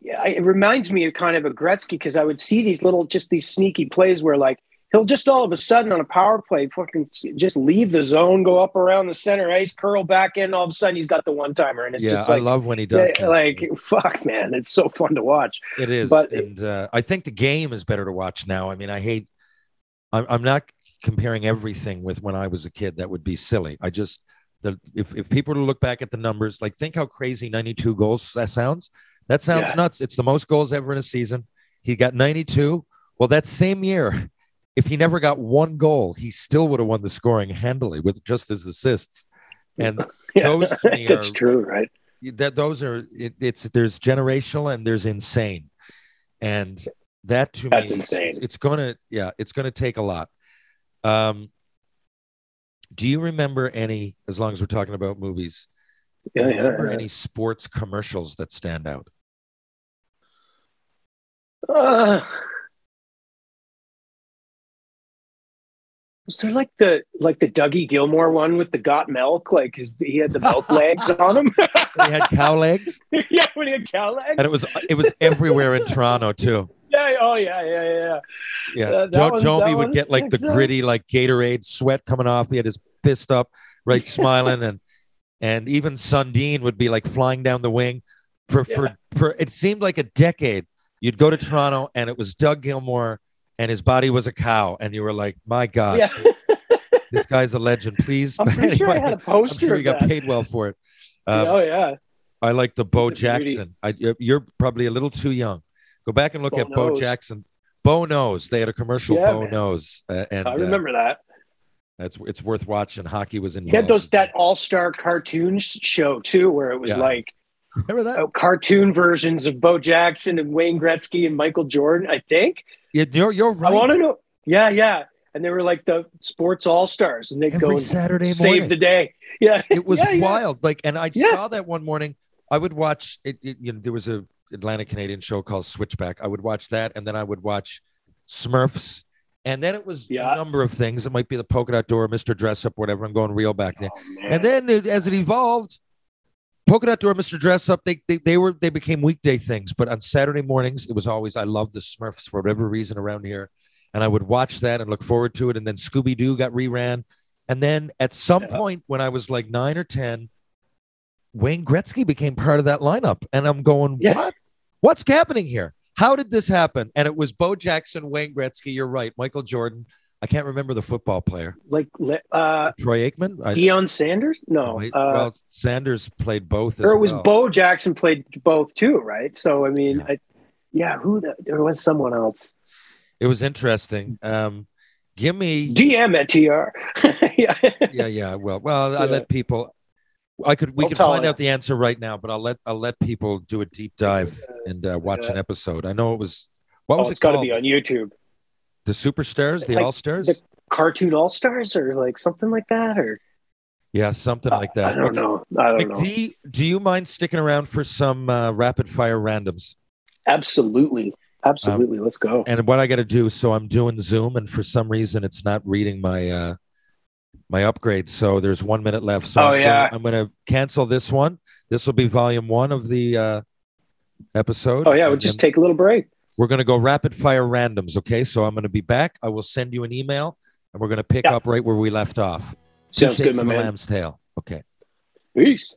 B: yeah, it reminds me of kind of a Gretzky because I would see these little, just these sneaky plays where like he'll just all of a sudden on a power play, fucking just leave the zone, go up around the center ice, curl back in. All of a sudden, he's got the one timer, and it's
A: yeah,
B: just
A: I
B: like,
A: love when he does. that.
B: like, fuck, man, it's so fun to watch.
A: It is,
B: But-
A: and uh, I think the game is better to watch now. I mean, I hate. I'm, I'm not comparing everything with when I was a kid. That would be silly. I just the if, if people were to look back at the numbers, like think how crazy 92 goals that sounds. That sounds
B: Yeah.
A: nuts. It's the most goals ever in a season. He got 92. Well, that same year, if he never got one goal, he still would have won the scoring handily with just his assists. And [laughs]
B: Yeah,
A: those
B: that's
A: are-
B: true, right?
A: that those are it, it's there's generational and there's insane, and that to
B: That's
A: me
B: insane.
A: It's gonna yeah, it's gonna take a lot. Um, do you remember any? As long as we're talking about movies,
B: Yeah, yeah.
A: remember
B: yeah.
A: any sports commercials that stand out?
B: Uh, was there like the like the Dougie Gilmour one with the got milk? Like his, he had the milk [laughs] legs on him.
A: They had cow legs, [laughs]
B: yeah, when he had cow legs.
A: and it was it was everywhere in Toronto too.
B: yeah. Oh yeah, yeah, yeah, yeah.
A: Yeah,
B: Uh,
A: Do-
B: one-
A: would get like the gritty, like Gatorade sweat coming off. He had his fist up, right, smiling, and and even Sundin would be like flying down the wing. For for for it seemed like a decade. You'd go to Toronto, and it was Doug Gilmour, and his body was a cow, and you were like, "My God,
B: Yeah, [laughs]
A: this guy's a legend." Please,
B: I'm [laughs] pretty sure I had a
A: I'm sure you got
B: that.
A: paid well for it. Um,
B: oh yeah,
A: I like the Bo. Jackson. I, you're- probably a little too young. Go back and look
B: Bo
A: at Bo. Jackson. Bo knows they had a commercial.
B: Yeah,
A: Bo
B: man.
A: knows, uh, and
B: I
A: uh,
B: remember that.
A: that's it's worth watching. Hockey was in.
B: He had those that all star cartoon show too, where it was
A: Yeah.
B: like
A: Remember that?
B: uh, cartoon versions of Bo Jackson and Wayne Gretzky and Michael Jordan. I think.
A: Yeah, you're you're right.
B: I want to know. Yeah, yeah. And they were like the sports all stars, and they'd go
A: Every
B: and
A: Saturday
B: save
A: morning.
B: the day. Yeah,
A: it was
B: Yeah, yeah.
A: wild. Like, and I
B: Yeah.
A: saw that one morning. I would watch it, it. You know, there was a Atlantic Canadian show called Switchback. I would watch that, and then I would watch Smurfs, and then it was
B: Yeah.
A: a number of things. It might be the polka dot door, Mister Dress Up, whatever. I'm going real back there.
B: Oh.
A: And then it, as it evolved, Polka Dot Door, Mr. Dress Up, they, they they were they became weekday things. But on Saturday mornings, it was always I loved the Smurfs for whatever reason around here, and I would watch that and look forward to it. And then Scooby Doo got reran, and then at some
B: Yeah.
A: point when I was like nine or ten, Wayne Gretzky became part of that lineup, and I'm going,
B: Yeah.
A: what? What's happening here? How did this happen? And it was Bo Jackson, Wayne Gretzky. You're right, Michael Jordan. I can't remember the football player,
B: like uh,
A: Troy Aikman. I,
B: Deion Sanders? No,
A: Wait,
B: uh,
A: well, Sanders played both. As
B: or it was
A: well.
B: Bo Jackson played both too, right? So I mean,
A: Yeah.
B: I, yeah, who the, there was someone else.
A: It was interesting. Um, give me,
B: GM at TR. [laughs] yeah.
A: yeah, yeah. Well, well, I let people. I could, we
B: I'll
A: could find
B: you.
A: out the answer right now, but I'll let I'll let people do a deep dive and uh, watch an episode. I know it was what
B: Oh,
A: was
B: it's
A: it
B: got to be on YouTube.
A: The Superstars, the
B: Like
A: All Stars.
B: the- Cartoon All Stars or like something like that, or
A: yeah, something like that.
B: I don't know. I don't know.
A: Do you mind sticking around for some uh, rapid fire randoms?
B: Absolutely, absolutely.
A: Um,
B: Let's go.
A: And what I got to do, so I'm doing Zoom, and for some reason it's not reading my uh, my upgrade. So there's one minute left. So
B: Oh,
A: I'm
B: yeah.
A: gonna, I'm going to cancel this one. This will be volume one of the uh, episode.
B: Oh yeah, we'll
A: And
B: just
A: then
B: take a little break.
A: We're going to go rapid fire randoms. Okay, so I'm going to be back. I will send you an email, and we're going to pick
B: Yeah.
A: up right where we left off. Two
B: Sounds good, my man.
A: lamb's tail. Okay.
B: Peace.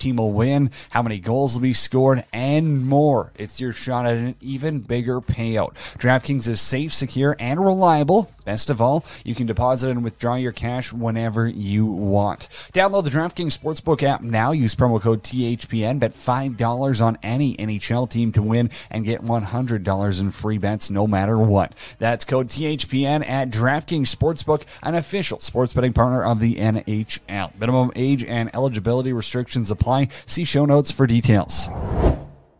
C: team will win, how many goals will be scored, and more. It's your shot at an even bigger payout. DraftKings is safe, secure, and reliable. Best of all, you can deposit and withdraw your cash whenever you want. Download the DraftKings Sportsbook app now. Use promo code THPN. Bet $5 on any NHL team to win and get $100 in free bets no matter what. That's code THPN at DraftKings Sportsbook, an official sports betting partner of the NHL. Minimum age and eligibility restrictions apply. See show notes for details.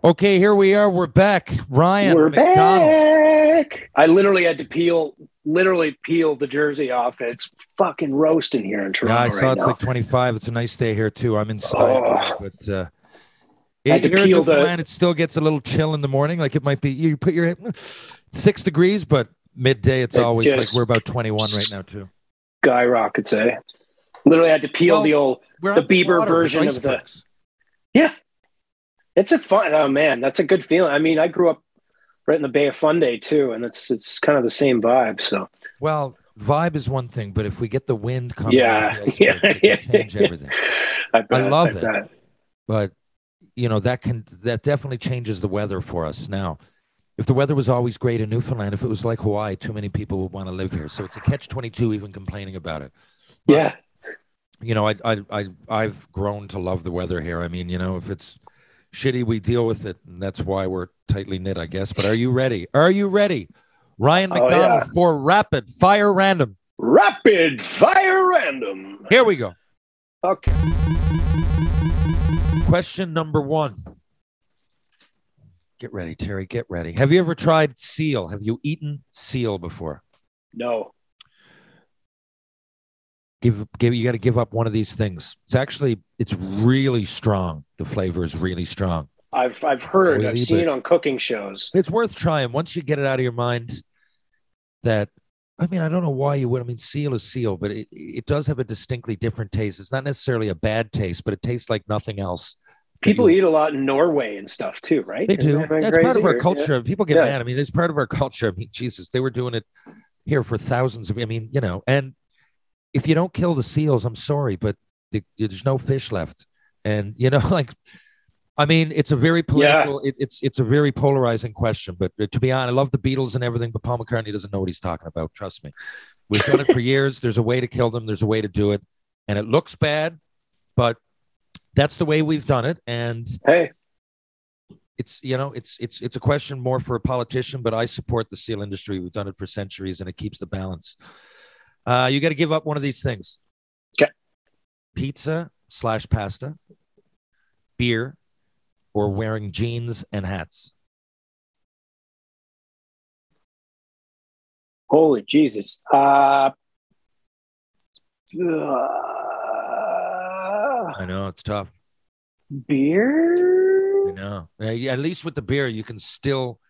A: Okay, here we are. We're back. Ryan
B: We're
A: McDonald.
B: back. I literally had to peel, literally peel the jersey off. It's fucking roasting here in Toronto.
A: Yeah, I saw
B: right
A: it's
B: now.
A: like 25. It's a nice day here too. I'm inside,
B: Oh.
A: but uh,
B: I had to
A: here in
B: the-
A: it still gets a little chill in the morning. Like it might be you put your [sighs] six degrees, but midday it's
B: It
A: always like we're about 21 right now too.
B: Skyrockets, eh? Literally had to peel
A: Well,
B: the old. The Bieber version of the- Yeah, it's a fun. Oh man, that's a good feeling. I mean, I grew up right in the Bay of Fundy too, and it's it's kind of the same vibe. So
A: Well, vibe is one thing, but if we get the wind coming,
B: Yeah,
A: icebergs, [laughs]
B: yeah,
A: change
B: yeah.
A: everything.
B: I, bet,
A: love it.
B: bet.
A: But you know that can that definitely changes the weather for us now. If the weather was always great in Newfoundland, if it was like Hawaii, too many people would want to live here. So it's a catch twenty two, even complaining about it. But,
B: Yeah,
A: you know, I, I, I, I've grown to love the weather here. I mean, you know, if it's shitty, we deal with it, and that's why we're tightly knit, I guess. But are you ready? Are you ready? Ryan
B: Oh,
A: McDonald
B: yeah.
A: for rapid fire random.
B: rapid fire random.
A: Here we go.
B: Okay.
A: Question number one. Get ready, Terry. Get ready. Have you ever tried seal? Have you eaten seal before?
B: No.
A: Give, give. You got to give up one of these things. It's actually, it's really strong. The flavor is really strong.
B: I've I've heard,
A: Really,
B: I've seen it on cooking shows.
A: It's worth trying once you get it out of your mind. That I mean, I don't know why you would. I mean, seal is seal, but it, it does have a distinctly different taste. It's not necessarily a bad taste, but it tastes like nothing else.
B: People
A: you-
B: eat a lot in Norway and stuff too, right?
A: They do. That's part of our culture. People get
B: Yeah.
A: mad. I mean, it's part of our culture. I mean, Jesus, they were doing it here for thousands of. I mean, you know, and if you don't kill the seals, I'm sorry, but the, there's no fish left. And you know, [laughs] like, I mean, it's a very political. It, it's it's a very polarizing question. But uh, to be honest, I love the Beatles and everything, but Paul McCartney doesn't know what he's talking about. Trust me. We've done it for [laughs] years. There's a way to kill them. There's a way to do it, and it looks bad, but that's the way we've done it. And
B: Hey,
A: it's you know it's it's it's a question more for a politician but i support the seal industry we've done it for centuries and it keeps the balance uh you got to give up one of these things
B: Okay.
A: pizza slash pasta beer or wearing jeans and hats
B: holy Jesus. Uh, uh,
A: i know it's tough
B: Beer?
A: i know at least with the beer you can still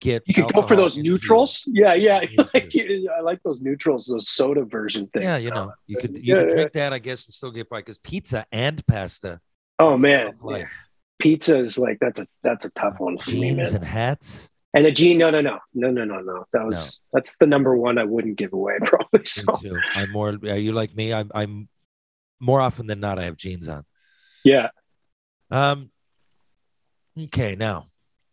A: get
B: You can go for those neutrals. Yeah, yeah.
A: Yeah. [laughs]
B: Like, I like those neutrals, those soda version things.
A: yeah you know you could you
B: Yeah,
A: could
B: yeah.
A: drink that i guess and still get by because pizza and pasta
B: Oh man,
A: life
B: pizza is like that's a that's a tough one for me, man.
A: and hats
B: And a jean, no, no, no, no, no, no, no. That was that's the number one I wouldn't give away, probably.
A: Me
B: So
A: too. I'm more. Are you like me? I'm. I'm more often than not. I have jeans on.
B: yeah.
A: Um. Okay, now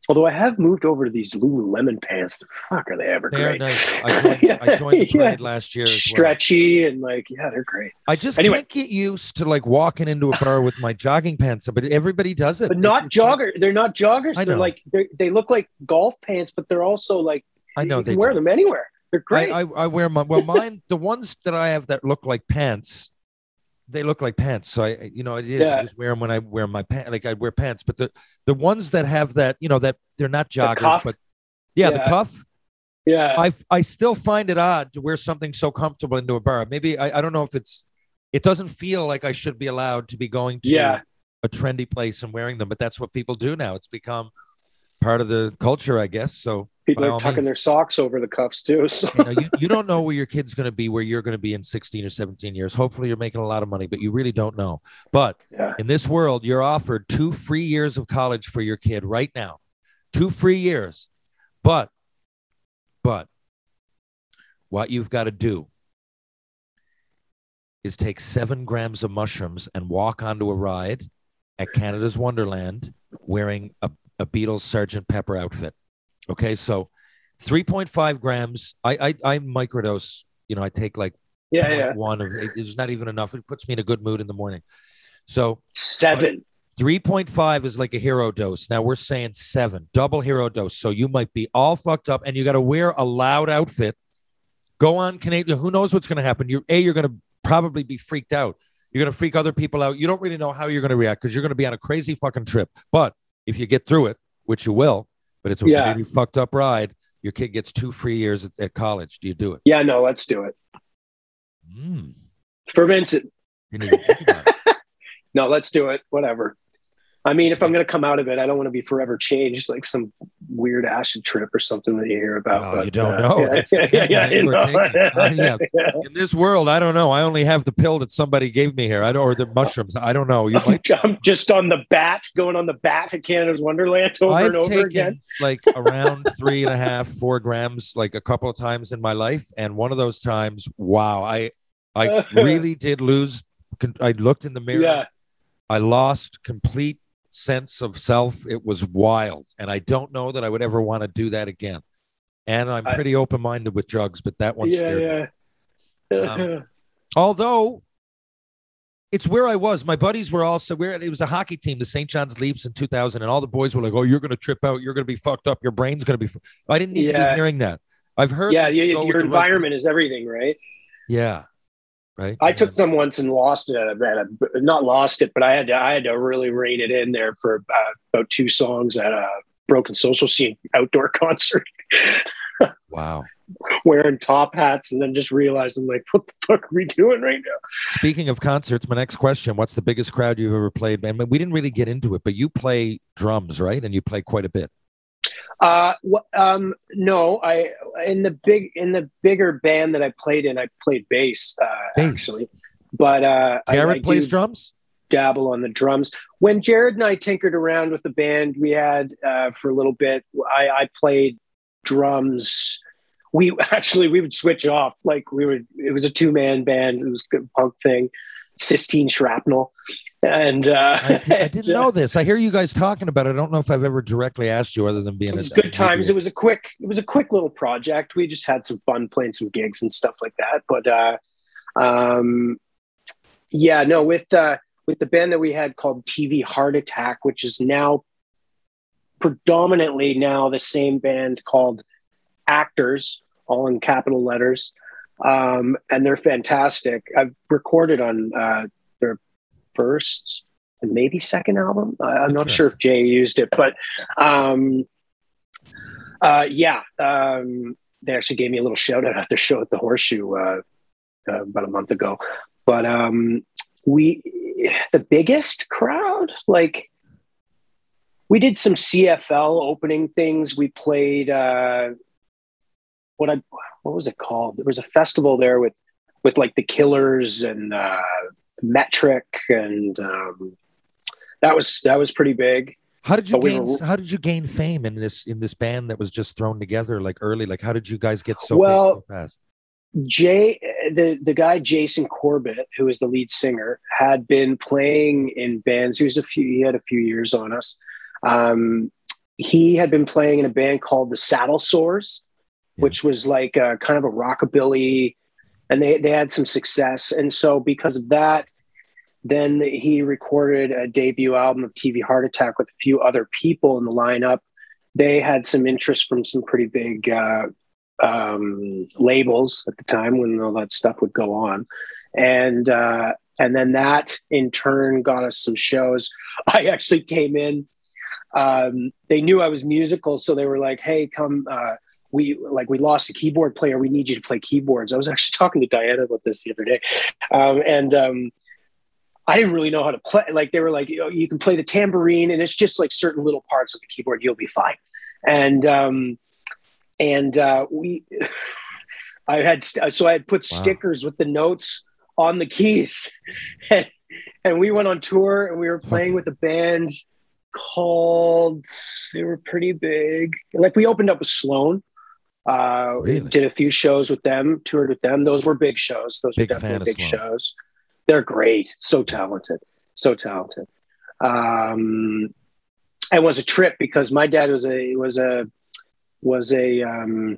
B: Although I have moved over to these Lululemon pants. Fuck, are they ever
A: they
B: great?
A: nice. I [laughs] joined, I joined the
B: Yeah.
A: last year. As well.
B: Stretchy and like, yeah, they're great.
A: I just
B: Anyway.
A: can't get used to like walking into a bar with my [laughs] jogging pants, but everybody does it.
B: But
A: It's-
B: not
A: it's like-
B: jogger. They're not joggers. They're like they they look like golf pants, but they're also like
A: I know
B: you
A: they
B: wear
A: do.
B: them anywhere. They're great.
A: I, I, I wear my well mine the ones that I have that look like pants they look like pants. So I you know it is.
B: Yeah.
A: I just wear them when I wear my pants like I wear pants. But the the ones that have that you know that they're not joggers but yeah, the cuff?
B: Yeah.
A: I I still find it odd to wear something so comfortable into a bar. Maybe I, I don't know if it's it doesn't feel like I should be allowed to be going to
B: Yeah.
A: a trendy place and wearing them but that's what people do now. It's become part of the culture I guess. So
B: People are tucking
A: means.
B: their socks over the cuffs too. [laughs] So
A: you know, you, you don't know where your kid's going to be, where you're going to be in 16 or 17 years. Hopefully, you're making a lot of money, but you really don't know. But
B: yeah.
A: in this world, you're offered two free years of college for your kid right now, two free years. But, but what you've got to do is take seven grams of mushrooms and walk onto a ride at Canada's Wonderland wearing a, a Beatles Sergeant Pepper outfit. Okay, so 3.5 grams. I I, I microdose. You know, I take like
B: Yeah, yeah.
A: one of. It's not even enough. It puts me in a good mood in the morning. So
B: Seven.
A: 3.5 is like a hero dose. Now we're saying seven, double hero dose. So you might be all fucked up and you got to wear a loud outfit. Go on Canadian. Who knows what's going to happen? You're A, you're going to probably be freaked out. You're going to freak other people out. You don't really know how you're going to react because you're going to be on a crazy fucking trip. But if you get through it, which you will, but it's a
B: Yeah.
A: really fucked up ride, your kid gets two free years at, at college. Do you do it?
B: Yeah, no, let's do it.
A: Mm.
B: For Vincent.
A: You need to think about it. [laughs]
B: No, let's do it. Whatever. I mean, if I'm going to come out of it, I don't want to be forever changed, like some weird acid trip or something that you hear about.
A: Well,
B: but,
A: you don't
B: uh,
A: know.
B: Yeah, [laughs] yeah, yeah, you know.
A: uh, [laughs] yeah. In this world, I don't know. I only have the pill that somebody gave me here. I don't, or the mushrooms. I don't know. You
B: I'm,
A: might. [laughs]
B: I'm just on the bat, going on the bat at Canada's Wonderland over
A: I've
B: and over
A: taken
B: again.
A: like around three and a half, four grams, like a couple of times in my life, and one of those times, wow, I, I really did lose. I looked in the mirror.
B: Yeah.
A: I lost complete sense of self. It was wild, and I don't know that I would ever want to do that again. And I'm pretty open minded with drugs, but that one
B: Yeah,
A: scared me. Um, [laughs] Although it's where I was. My buddies were also where it was a hockey team, the St. John's Leafs in 2000, and all the boys were like, "Oh, you're going to trip out. You're going to be fucked up. Your brain's going to be." F-. I didn't need to
B: Yeah.
A: be hearing that. I've heard.
B: yeah, you-
A: you
B: your
A: rugby-
B: environment is everything, right?
A: Yeah. Right.
B: I took some once and lost it. At a, not lost it, but I had to. I had to really rein it in there for uh, about two songs at a Broken Social Scene outdoor [laughs] concert,
A: Wow.
B: wearing top hats, and then just realizing like, what the fuck are we doing right now?
A: Speaking of concerts, my next question: What's the biggest crowd you've ever played? And we didn't really get into it, but you play drums, right? And you play quite a bit.
B: Uh, um, no, I in the big in the bigger band that I played in, I played bass, uh,
A: Bass.
B: actually. But uh, I-
A: Jared
B: I
A: plays
B: do
A: drums.
B: dabble on the drums. When Jared and I tinkered around with the band we had uh, for a little bit, I, I played drums. We [laughs] actually we would switch off like we would. It was a two man band. It was a punk thing. Sistine Shrapnel, and uh,
A: I, di- I didn't [laughs] know this. I hear you guys talking about it. I don't know if I've ever directly asked you, other than being
B: it was
A: a
B: good times. It was a quick, it was a quick little project. We just had some fun playing some gigs and stuff like that. But uh, um, yeah, no, with uh, with the band that we had called TV Heart Attack, which is now predominantly now the same band called Actors, all in capital letters, um, and they're fantastic. I've recorded on uh, first and maybe second album. I- I'm not sure if Jay used it, but um, uh, yeah, um, they actually gave me a little shout out at their show at the Horseshoe uh, uh, about a month ago. But um, we, the biggest crowd, like we did some CFL opening things. We played uh, what I what was it called? There was a festival there with with like the Killers and uh, Metric, and um, that was that was pretty big.
A: How did you
B: But we
A: gain?
B: were-
A: how did you gain fame in this in this band that was just thrown together like early? Like, how did you guys get so big
B: Well,
A: so fast?
B: Jay, the the guy Jason Corbett, who is the lead singer, had been playing in bands. He was a few. He had a few years on us. Um, he had been playing in a band called the Saddle Sores, which was like a, kind of a rockabilly, and they they had some success. And so because of that, then he recorded a debut album of TV Heart Attack with a few other people in the lineup. They had some interest from some pretty big uh, um, labels at the time when all that stuff would go on, and uh, and then that in turn got us some shows. [laughs] I actually came in. Um, they knew I was musical, so they were like, "Hey, come." Uh, we like we lost a keyboard player. We need you to play keyboards. I was actually [laughs] talking to Diana about this the other day, um, and um, I didn't really know how to play. Like they were like, you, know, you can play the tambourine, and it's just like certain little parts of the keyboard. You'll be fine. And um, and uh, we, [laughs] I had st- so I had put
A: Wow.
B: stickers with the notes on the keys, and, [laughs] and we went on tour, and we were playing with a band called. They were pretty big. Like we opened up with Sloan. Uh,
A: Really?
B: Did a few shows with them, toured with them. Those were big shows. Those
A: Big
B: were definitely big
A: Sloan.
B: shows. They're great. So talented. So talented. Um, it was a trip because my dad was a was a was a um,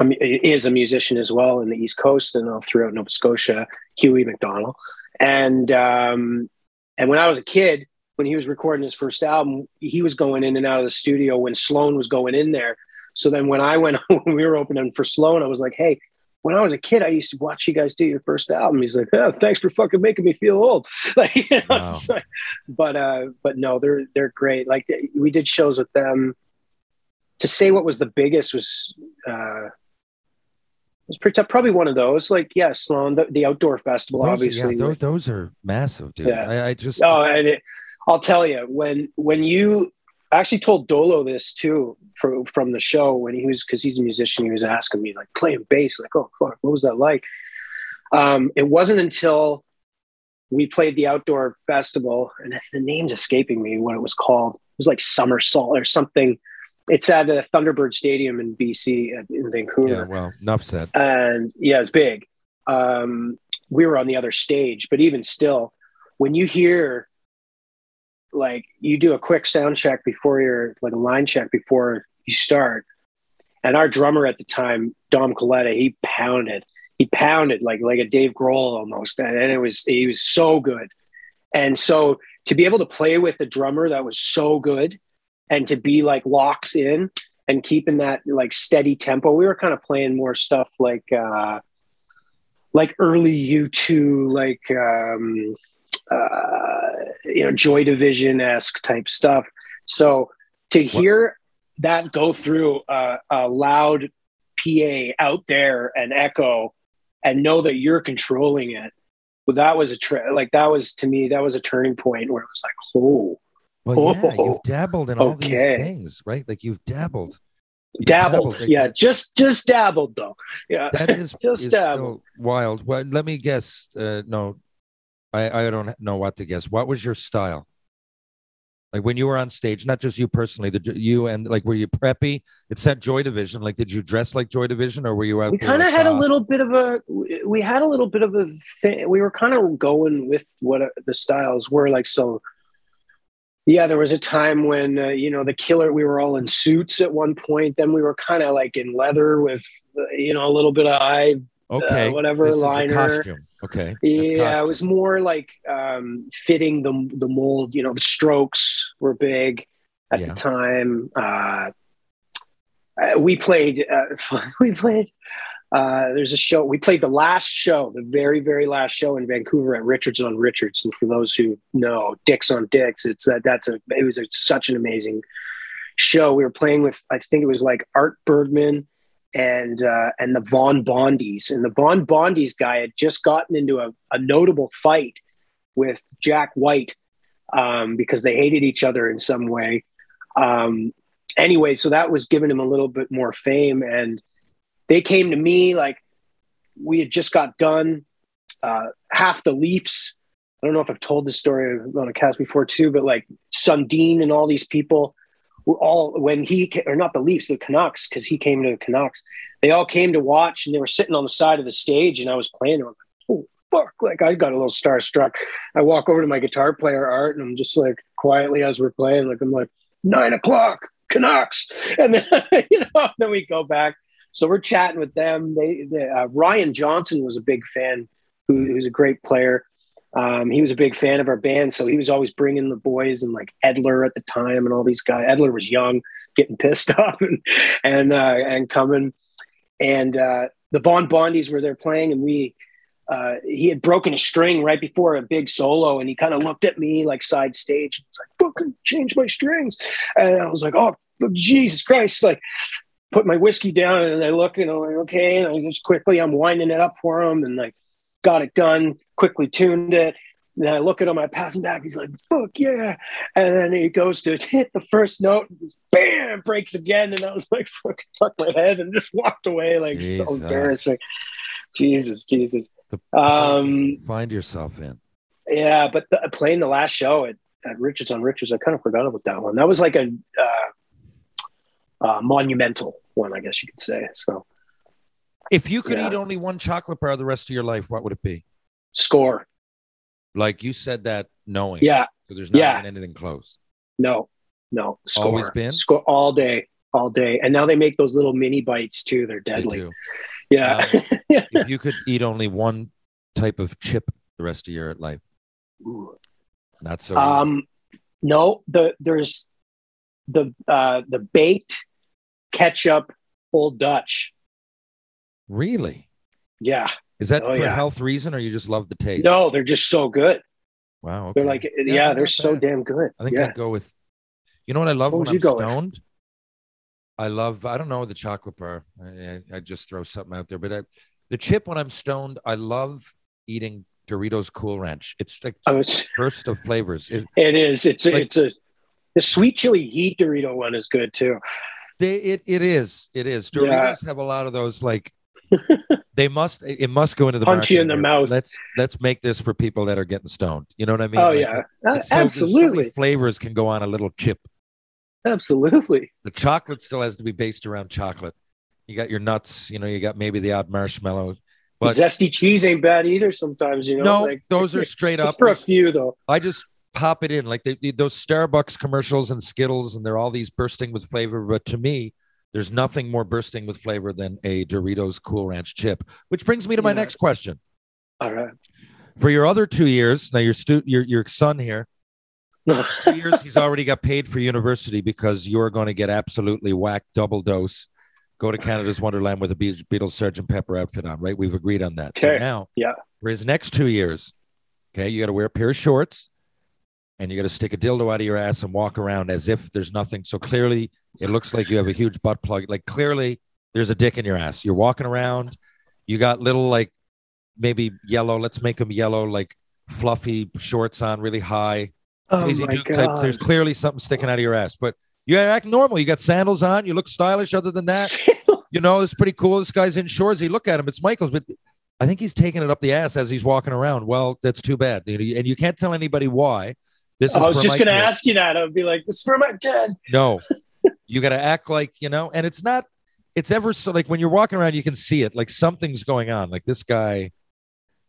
B: is a musician as well in the East Coast and all throughout Nova Scotia. Huey McDonald, and um, and when I was a kid, when he was recording his first album, he was going in and out of the studio when Sloan was going in there. So then when I went [laughs] when we were opening for Sloan, I was like, hey. When I was a kid, I used to watch you guys do your first album. He's like, oh, "Thanks for fucking making me feel old." [laughs] Like, you know,
A: Wow.
B: like- but uh, but no, they're they're great. Like we did shows with them. To say what was the biggest was uh, was pretty tough. Probably one of those. Like yeah, Sloan, the, the outdoor festival,
A: Those,
B: obviously.
A: yeah, those, those are massive, dude.
B: Yeah.
A: I, I just
B: Oh, and it, I'll tell you when when you I actually told Dolo this too from from the show when he was because he's a musician. He was asking me like playing bass, like oh fuck, what was that like? Um, it wasn't until we played the outdoor festival, and the name's escaping me what it was called. It was like Somersault or something. It's at a Thunderbird Stadium in BC uh, in Vancouver.
A: Yeah, well, enough said.
B: and yeah, it's big. Um, we were on the other stage, but even still, when you hear like you do a quick sound check before you're like a line check before you start, and our drummer at the time, Dom Coletta, he pounded, he pounded like like a Dave Grohl almost, and, and it was he was so good, and so to be able to play with a drummer that was so good, and to be like locked in and keeping that like steady tempo. We were kind of playing more stuff like uh like early U2, like um uh you know, Joy Division esque type stuff. So to hear that go through a, a loud PA out there and echo and know that you're controlling it. Well, that was a tra- like that was to me that was a turning point where it was like, oh,
A: Well, yeah,
B: Oh,
A: you've dabbled in all these things, right? Like you've dabbled. You've
B: dabbled.
A: like,
B: yeah, just just dabbled though. Yeah,
A: that is [laughs]
B: just
A: is
B: dabbled.
A: wild. Well, let me guess. Uh, no, I I don't know what to guess. What was your style? Like when you were on stage, not just you personally, the you and like were you preppy? It said Joy Division. Like, did you dress like Joy Division, or were you out?
B: we kind of had a
A: ah,
B: little bit of a we had a little bit of a thing we were kind of going with what uh, the styles were like so yeah there was a time when uh, you know the killer we were all in suits at one point then we were kind of like in leather with uh, you know a little bit of eye
A: okay,
B: whatever
A: this
B: liner.
A: costume. Okay,
B: yeah it was more like um fitting the the mold you know the strokes were big at
A: Yeah.
B: the time. Uh uh, we played uh, [laughs] we played uh there's a show we played the last show the very very last show in vancouver at richards on richards. And for those who know dicks on dicks it's uh, that's a it was a, such an amazing show. We were playing with i think it was like art bergmann and uh and the von bondies and the von bondies guy had just gotten into a, a notable fight with jack white um because they hated each other in some way um anyway, so that was giving him a little bit more fame. And they came to me like we had just got done. Uh, half the Leafs. I don't know if I've told this story on a cast before too, but like Sundin and all these people all when he or not the Leafs, the Canucks, because he came to the Canucks. They all came to watch, and they were sitting on the side of the stage, and I was playing. I was like, oh fuck! Like I got a little starstruck. I walk over to my guitar player Art, and I'm just like quietly as we're playing, like I'm like nine o'clock Canucks, [laughs] and then [laughs] you know, then we go back. So we're chatting with them. They, they uh, Ryan Johnson was a big fan, who, who's a great player. Um, he was a big fan of our band, so he was always bringing the boys and like Edler at the time and all these guys. Edler was young, getting pissed [laughs] off and and uh, and coming, and uh, the Von Bondies were there playing, and we. Uh, he had broken a string right before a big solo, and he kind of looked at me like side stage. It's like, "Fucking change my strings," and I was like, "Oh, Jesus Christ!" Like, put my whiskey down, and I look, and I'm like, "Okay," and I just quickly, I'm winding it up for him, and like, got it done. Quickly tuned it. And then I look at him, I pass him back. He's like, "Fuck yeah!" And then he goes to hit the first note, and just bam, breaks again. And I was like, "Fuck, fuck my head," and just walked away. Like,
A: Jesus.
B: so embarrassing. Jesus, Jesus.
A: The
B: Um,
A: find yourself in.
B: Yeah, but the, playing the last show at, at Richards on Richards, I kind of forgot about that one. That was like a uh, uh, monumental one, I guess you could say. So
A: If you could
B: Yeah.
A: eat only one chocolate bar the rest of your life, what would it be?
B: Score,
A: Like you said that knowing.
B: yeah,
A: So there's not
B: Yeah.
A: even anything close.
B: no, no, Skor,
A: Always been?
B: Skor all day, all day, and now they make those little mini bites too. They're
A: They
B: deadly.
A: do.
B: Yeah, [laughs]
A: if you could eat only one type of chip the rest of your life,
B: Ooh.
A: not so easy.
B: um, no, the there's the uh, the baked ketchup Old Dutch.
A: really?
B: Yeah,
A: Is that
B: Oh,
A: for
B: yeah.
A: health reason or you just love the taste?
B: no, they're just so good.
A: Wow. Okay.
B: They're like, yeah,
A: not
B: they're so
A: bad.
B: damn good.
A: I think
B: yeah.
A: I'd go with. You know what I love
B: What
A: when I'm
B: you go with?
A: stoned? I love. I don't know the chocolate bar. I, I, just throw something out there, but I, the chip when I'm stoned, I love eating Doritos Cool Ranch. It's like
B: was.
A: burst of flavors. It, [laughs]
B: It is. It's a,
A: Like-
B: it's a the sweet chili heat Dorito one is good too.
A: they, it, it is. It is.
B: Yeah.
A: Doritos have a lot of those like. [laughs] they must. It must go into the
B: Punch you in the
A: here.
B: mouth.
A: Let's let's make this for people that are getting stoned. You know what I mean?
B: oh
A: Like,
B: yeah, Uh,
A: so- there's so
B: absolutely,
A: flavors can go on a little chip.
B: absolutely.
A: The chocolate still has to be based around chocolate. You got your nuts. You know, you got maybe the odd marshmallow. But
B: Zesty cheese ain't bad either. Sometimes you know.
A: no,
B: like,
A: those are straight up.
B: for a few though.
A: I just pop it in like they- those Starbucks commercials and Skittles, and they're all these bursting with flavor. But to me, there's nothing more bursting with flavor than a Doritos Cool Ranch chip. Which brings me to my
B: Yeah.
A: next question.
B: All right.
A: For your other two years, now your stu- your your son here, [laughs] two years he's already got paid for university because you're going to get absolutely whacked double dose. Go to Canada's Wonderland with a Be- Beatles Sergeant Pepper outfit on, right? We've agreed on that. So
B: Okay.
A: now,
B: Yeah.
A: for his next two years, okay, you got to wear a pair of shorts and you got to stick a dildo out of your ass and walk around as if there's nothing. So clearly, it looks like you have a huge butt plug. Like clearly, there's a dick in your ass. You're walking around. You got little like maybe yellow. Let's make them yellow, like fluffy shorts on, really high.
B: Oh
A: Daisy Duke type. There's clearly something sticking out of your ass, but you act normal. You got sandals on. You look stylish. Other than that, [laughs] you know, it's pretty cool. This guy's in Shoresy. Look at him. It's Michael's, but I think he's taking it up the ass as he's walking around. Well, that's too bad. And you can't tell anybody why. This is
B: I was just going to ask you that. I would be like, "This is for my kid." [laughs]
A: No, you got to act like you know, and it's not. It's ever so like when you're walking around, you can see it. Like something's going on. Like this guy,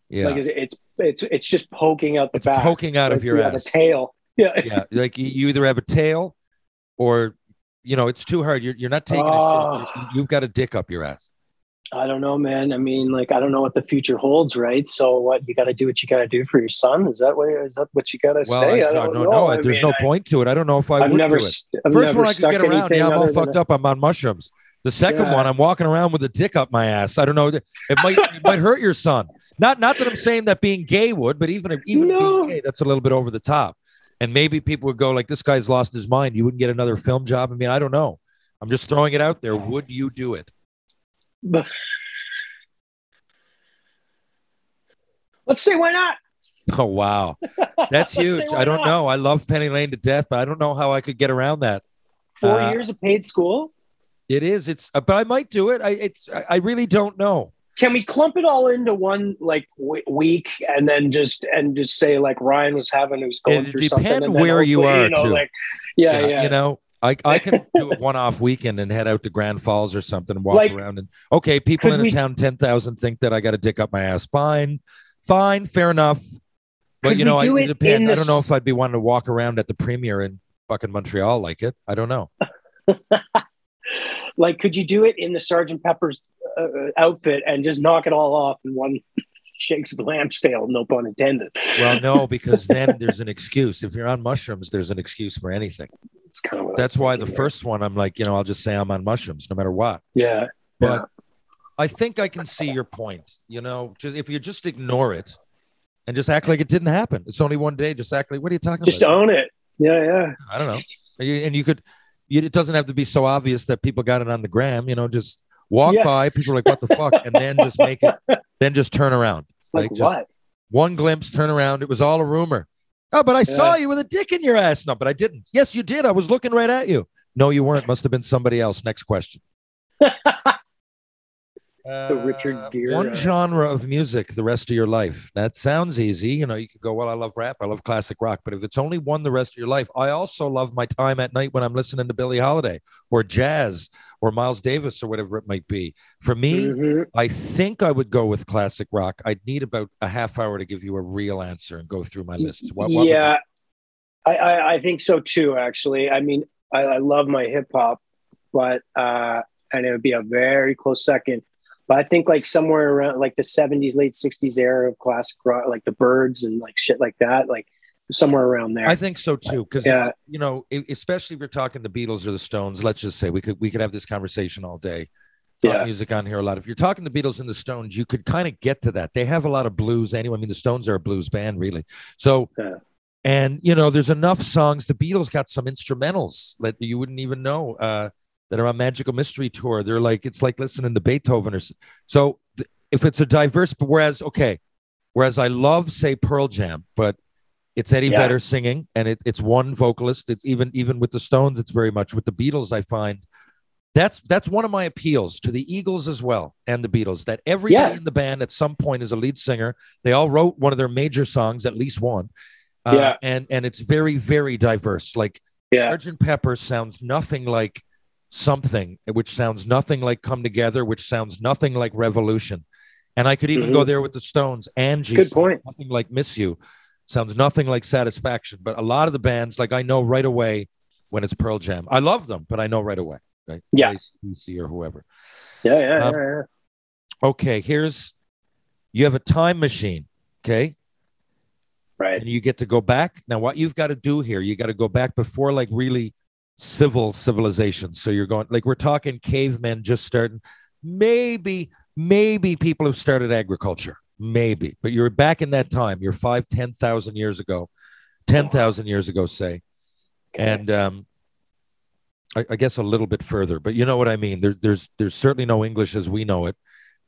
A: yeah,
B: Like it's it's it's, it's just poking out the
A: it's
B: back,
A: poking out
B: Like,
A: of your
B: you
A: ass.
B: a tail. Yeah. [laughs]
A: yeah, like you, either have a tail, or you know, it's too hard. You're you're not taking a
B: Oh.
A: shit. Ah. You've got a dick up your ass.
B: I don't know, man. I mean, like, I don't know what the future holds, right? So, what you got to do? What you got to do for your son? Is that what? Is that what you got to
A: Well,
B: say?
A: I,
B: I don't
A: no,
B: know.
A: no,
B: I
A: there's
B: mean,
A: no
B: I-
A: point to it. I don't know if I
B: I've
A: would
B: never,
A: do it.
B: st- I've
A: First
B: never
A: one I could get around. Yeah, I'm all fucked up. I'm on mushrooms. The second
B: Yeah.
A: one, I'm walking around with a dick up my ass. I don't know. It might it might hurt your son. Not not that I'm saying that being gay would, but even if even
B: No.
A: being gay, that's a little bit over the top. And maybe people would go like, "This guy's lost his mind. You wouldn't get another film job." I mean, I don't know. I'm just throwing it out there. Would you do it?
B: Let's say why not?
A: Oh wow, that's [laughs] huge. I don't
B: not?
A: know. I love Penny Lane to death, but I don't know how I could get around that.
B: Four
A: Uh,
B: years of paid school.
A: It is. It's. uh, But I might do it. I. It's. I- I really don't know.
B: Can we clump it all into one like w- week and then just and just say like Ryan was having who's going
A: It'd
B: through something?
A: depend
B: and
A: where you are,
B: know,
A: too.
B: Like, yeah, yeah.
A: You know, I, I can [laughs] do a one off weekend and head out to Grand Falls or something and walk
B: Like,
A: around and okay, people in a
B: we-
A: town ten thousand think that I got to dick up my ass. Fine, fine, fair enough. But you know, I,
B: do
A: it
B: in
A: I don't know if I'd be wanting to walk around at the premiere in fucking Montreal like it. I don't know. [laughs]
B: like, could you do it in the Sergeant Pepper's uh, outfit and just knock it all off in one [laughs] shakes of Lampsdale? No pun intended.
A: Well, no, because then there's an excuse. If you're on mushrooms, there's an excuse for anything.
B: It's kind of what
A: That's why the
B: there.
A: first one, I'm like, you know, I'll just say I'm on mushrooms no matter what.
B: Yeah,
A: But I think I can see your point. You know, just if you just ignore it and just act like it didn't happen. It's only one day. Just act like what are you talking
B: just
A: about?
B: Just own it. Yeah, yeah.
A: I don't know. And you, could. It doesn't have to be so obvious that people got it on the gram. You know, just walk
B: Yeah.
A: by. People are like, "What the fuck?" And then just make it. [laughs] Then just turn around.
B: It's like,
A: Like, just-
B: what?
A: One glimpse, turn around. It was all a rumor. Oh, but I saw you with a dick in your ass. No, but I didn't. Yes, you did. I was looking right at you. No, you weren't. Must have been somebody else. Next question. [laughs]
B: The Richard
A: Uh,
B: Gere,
A: One
B: uh,
A: genre of music the rest of your life. That sounds easy. You know, you could go, well, I love rap, I love classic rock. But if it's only one the rest of your life, I also love my time at night when I'm listening to Billie Holiday or jazz or Miles Davis or whatever it might be. For me,
B: Mhm.
A: I think I would go with classic rock. I'd need about a half hour to give you a real answer and go through my list. What, what
B: yeah, I, I I think so too. Actually, I mean, I, I love my hip hop, but uh, and it would be a very close second. But I think like somewhere around like the '70s, late '60s era of classic rock, like the Byrds and like shit like that, like somewhere around there.
A: I think so too, because
B: Yeah.
A: you know, especially if you're talking the Beatles or the Stones. Let's just say we could we could have this conversation all day.
B: Yeah.
A: music on here a lot. If you're talking the Beatles and the Stones, you could kind of get to that. They have a lot of blues anyway. I mean, the Stones are a blues band, really. So,
B: Yeah.
A: and you know, there's enough songs. The Beatles got some instrumentals that you wouldn't even know uh, that are on Magical Mystery Tour. They're like it's like listening to Beethoven or so. If it's a diverse, but whereas okay, Whereas I love, say, Pearl Jam, but it's Eddie
B: Yeah.
A: Vedder singing, and it, it's one vocalist. It's even even with the Stones, it's very much with the Beatles. I find that's that's one of my appeals to the Eagles as well and the Beatles. That everybody
B: Yeah.
A: in the band at some point is a lead singer. They all wrote one of their major songs, at least one. Uh,
B: Yeah.
A: and and it's very very diverse. Like
B: Yeah.
A: Sergeant Pepper sounds nothing like something, which sounds nothing like Come Together, which sounds nothing like Revolution. And I could even
B: Mhm.
A: go there with the Stones. Angie,
B: Good point.
A: Nothing like Miss You, sounds nothing like Satisfaction. But a lot of the bands, like I know right away when it's Pearl Jam. I love them, but I know right away, right?
B: Yeah.
A: AC or whoever.
B: Yeah, yeah,
A: Um,
B: yeah, yeah.
A: Okay, here's you have a time machine. Okay.
B: Right.
A: and you get to go back. Now, what you've got to do here, you got to go back before like really civil civilization. So you're going like we're talking cavemen just starting. Maybe, maybe people have started agriculture. Maybe, but you're back in that time. You're five, ten thousand years ago, ten thousand years ago, say, and um, I, I guess a little bit further. But you know what I mean. There, there's there's certainly no English as we know it.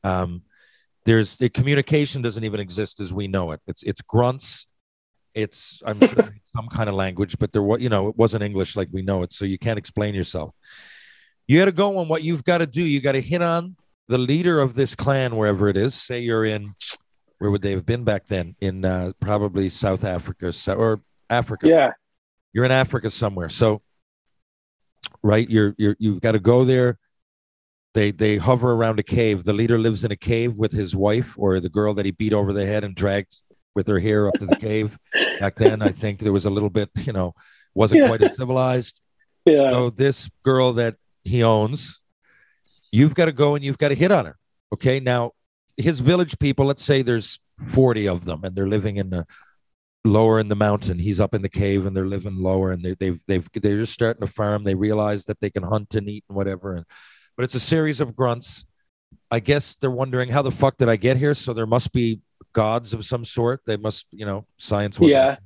A: Um, there's the communication doesn't even exist as we know it. It's it's grunts. It's I'm sure it's some kind of language, but there was you know it wasn't English like we know it, so you can't explain yourself. You got to go on what you've got to do. You got to hit on the leader of this clan wherever it is. Say you're in where would they have been back then? In uh, probably South Africa or Africa
B: Yeah.
A: you're in Africa somewhere. So, right, you're you're you've got to go there. They they hover around a cave. The leader lives in a cave with his wife or the girl that he beat over the head and dragged with her hair up to the cave. Back then, I think there was a little bit, you know, wasn't
B: Yeah.
A: quite as civilized.
B: Yeah.
A: So this girl that he owns, you've got to go and you've got to hit on her. Okay. Now, his village people, let's say there's 40 of them and they're living in the lower in the mountain. He's up in the cave and they're living lower and they, they've, they've, they're just starting to farm. They realize that they can hunt and eat and whatever. And, but it's a series of grunts. I guess they're wondering how the fuck did I get here? So there must be gods of some sort. They must, you know, science was
B: Yeah.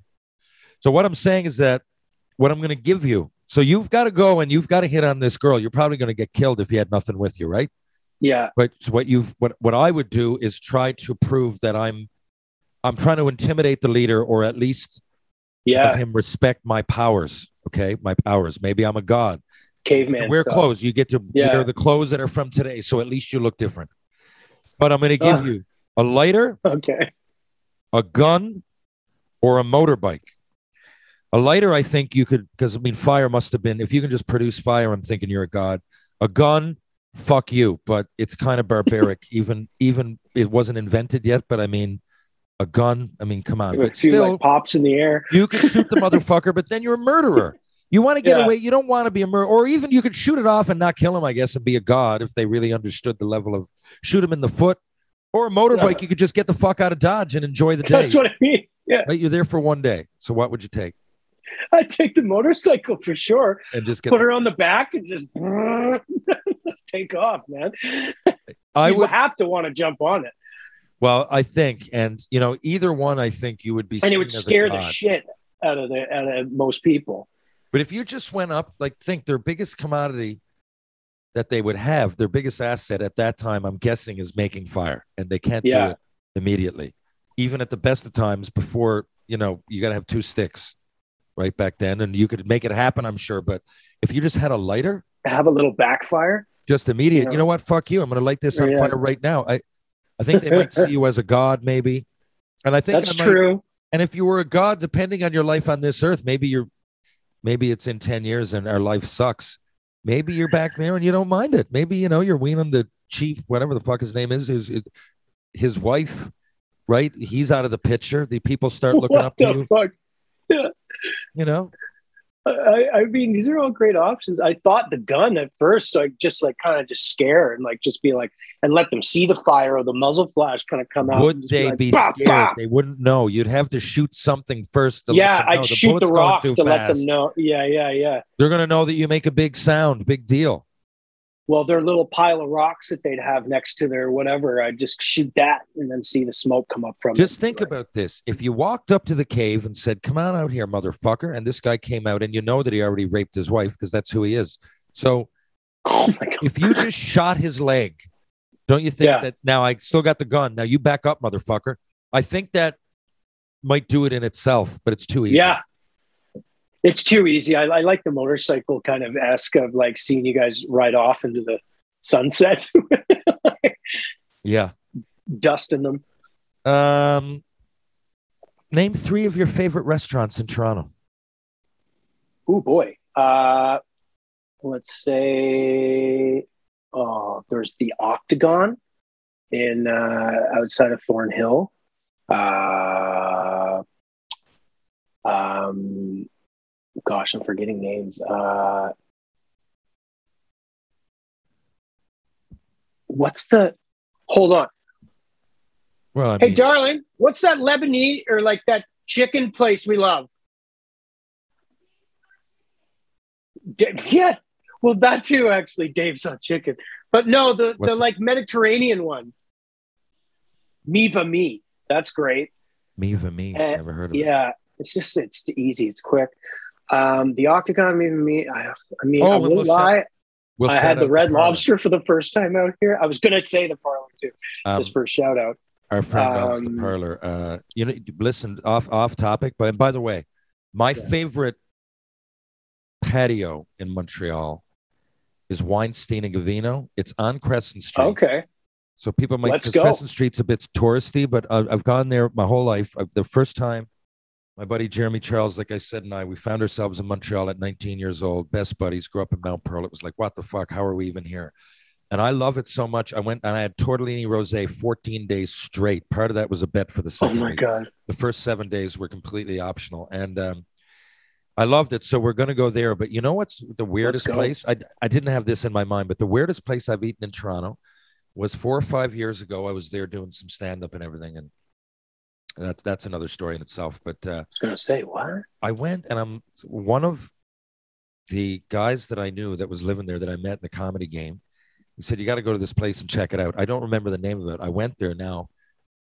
A: so what I'm saying is that what I'm going to give you. So you've got to go and you've got to hit on this girl. You're probably going to get killed if you had nothing with you, right?
B: Yeah.
A: But what you've what what I would do is try to prove that I'm I'm trying to intimidate the leader or at least have
B: Yeah.
A: him respect my powers. Okay, my powers. Maybe I'm a god.
B: Caveman
A: wear
B: stuff.
A: clothes. You get to
B: Yeah.
A: wear the clothes that are from today, so at least you look different. But I'm going to give
B: Ugh.
A: you a lighter,
B: Okay.
A: a gun, or a motorbike. A lighter, I think you could, because I mean, fire must have been. If you can just produce fire, I'm thinking you're a god. A gun, fuck you, but it's kind of barbaric. [laughs] even, even it wasn't invented yet. But I mean, a gun. I mean, come on.
B: A
A: But
B: few
A: still,
B: like pops in the air.
A: you could shoot the motherfucker, but then you're a murderer. You want to get
B: Yeah.
A: away. You don't want to be a murderer, or even you could shoot it off and not kill him, I guess, and be a god if they really understood the level of shoot him in the foot. Or a motorbike, you could just get the fuck out of Dodge and enjoy the [laughs] day.
B: That's what I mean. Yeah.
A: Right? You're there for one day. So what would you take?
B: I'd take the motorcycle for sure.
A: And just get
B: Put her on the back and just, [laughs] just take off, man.
A: I
B: you
A: would
B: have to want to jump on it.
A: well, I think, and you know, either one I think you would be
B: And it would scare the shit out of the out of most people.
A: But if you just went up, like think their biggest commodity that they would have, their biggest asset at that time, I'm guessing, is making fire. And they can't
B: Yeah.
A: do it immediately. Even at the best of times before, you know, you gotta have two sticks right back then. And you could make it happen, I'm sure. But if you just had a lighter,
B: Have a little backfire.
A: just immediate,
B: Yeah.
A: you know what? Fuck you. I'm gonna light this on
B: Yeah.
A: fire right now. I I think they might see [laughs] you as a god, maybe. And I think
B: That's
A: I might-
B: true.
A: And if you were a god, depending on your life on this earth, maybe you're, maybe it's in ten years and our life sucks. Maybe you're back there and you don't mind it. Maybe you know you're weaning the chief, whatever the fuck his name is, his his wife, right? He's out of the picture. The people start looking
B: what
A: up to you.
B: fuck?
A: You know,
B: I, I mean, these are all great options. I thought the gun at first, I just like kind of just scare and like just be like, and let them see the fire or the muzzle flash kind of come out.
A: would they
B: like,
A: be
B: "Bah,
A: scared?
B: bah."
A: They wouldn't know. You'd have to shoot something first. To
B: Yeah. I'd shoot the rock to let them know. Yeah, yeah, yeah.
A: They're gonna know that you make a big sound, big deal.
B: Well, their little pile of rocks that they'd have next to their whatever, I'd just shoot that and then see the smoke come up from it.
A: Just think
B: Like,
A: about this. If you walked up to the cave and said, Come on out here, motherfucker, and this guy came out and you know that he already raped his wife because that's who he is. So [laughs]
B: Oh
A: if you just shot his leg, don't you think
B: Yeah.
A: that now I still got the gun? Now you back up, motherfucker. I think that might do it in itself, but it's too easy.
B: Yeah. It's too easy. I, I like the motorcycle kind of esque of like seeing you guys ride off into the sunset, [laughs]
A: Yeah.
B: dusting them.
A: Um, name three of your favorite restaurants in Toronto.
B: Oh boy. Uh, let's say, oh, there's the Octagon in uh, outside of Thornhill. Uh, um, gosh, I'm forgetting names. Uh, what's the? Hold on.
A: Well, I
B: Hey,
A: mean,
B: darling, what's that Lebanese or like that chicken place we love? D- yeah, well, that too, actually. Dave's on chicken, but no, the the like Mediterranean one. Me Va Me, that's great.
A: Me Va Me.
B: Uh,
A: Never heard of it.
B: Yeah, it's just it's easy, it's quick. Um, the Octagon, Me Va Me. I, I mean,
A: Oh,
B: I won't
A: we'll
B: lie.
A: We'll
B: I had the Red
A: parlor.
B: Lobster for the first time out here. I was gonna say the parlor too,
A: Um,
B: just for a shout out.
A: our friend owns the
B: um,
A: parlor. Uh, you know, listen off off topic, but and by the way, my
B: Yeah.
A: favorite patio in Montreal is Weinstein and Gavino. It's on Crescent Street.
B: Okay.
A: So people might
B: Let's
A: 'cause
B: go.
A: Crescent Street's a bit touristy, but uh, I've gone there my whole life. Uh, the first time, my buddy Jeremy Charles, like I said, and I, we found ourselves in Montreal at 19 years old, best buddies, grew up in Mount Pearl. It was like, what the fuck? How are we even here? And I love it so much. I went and I had tortellini rosé 14 days straight. Part of that was a bet for the
B: Oh my
A: week.
B: god.
A: The first seven days were completely optional, and um, I loved it. So we're going to go there. But you know what's the weirdest place? I I didn't have this in my mind, but the weirdest place I've eaten in Toronto was four or five years ago. I was there doing some stand up and everything, and that's that's another story in itself. But uh,
B: I was gonna say what?
A: I went and I'm one of the guys that I knew that was living there that I met in the comedy game. He said, You got to go to this place and check it out. I don't remember the name of it. I went there now.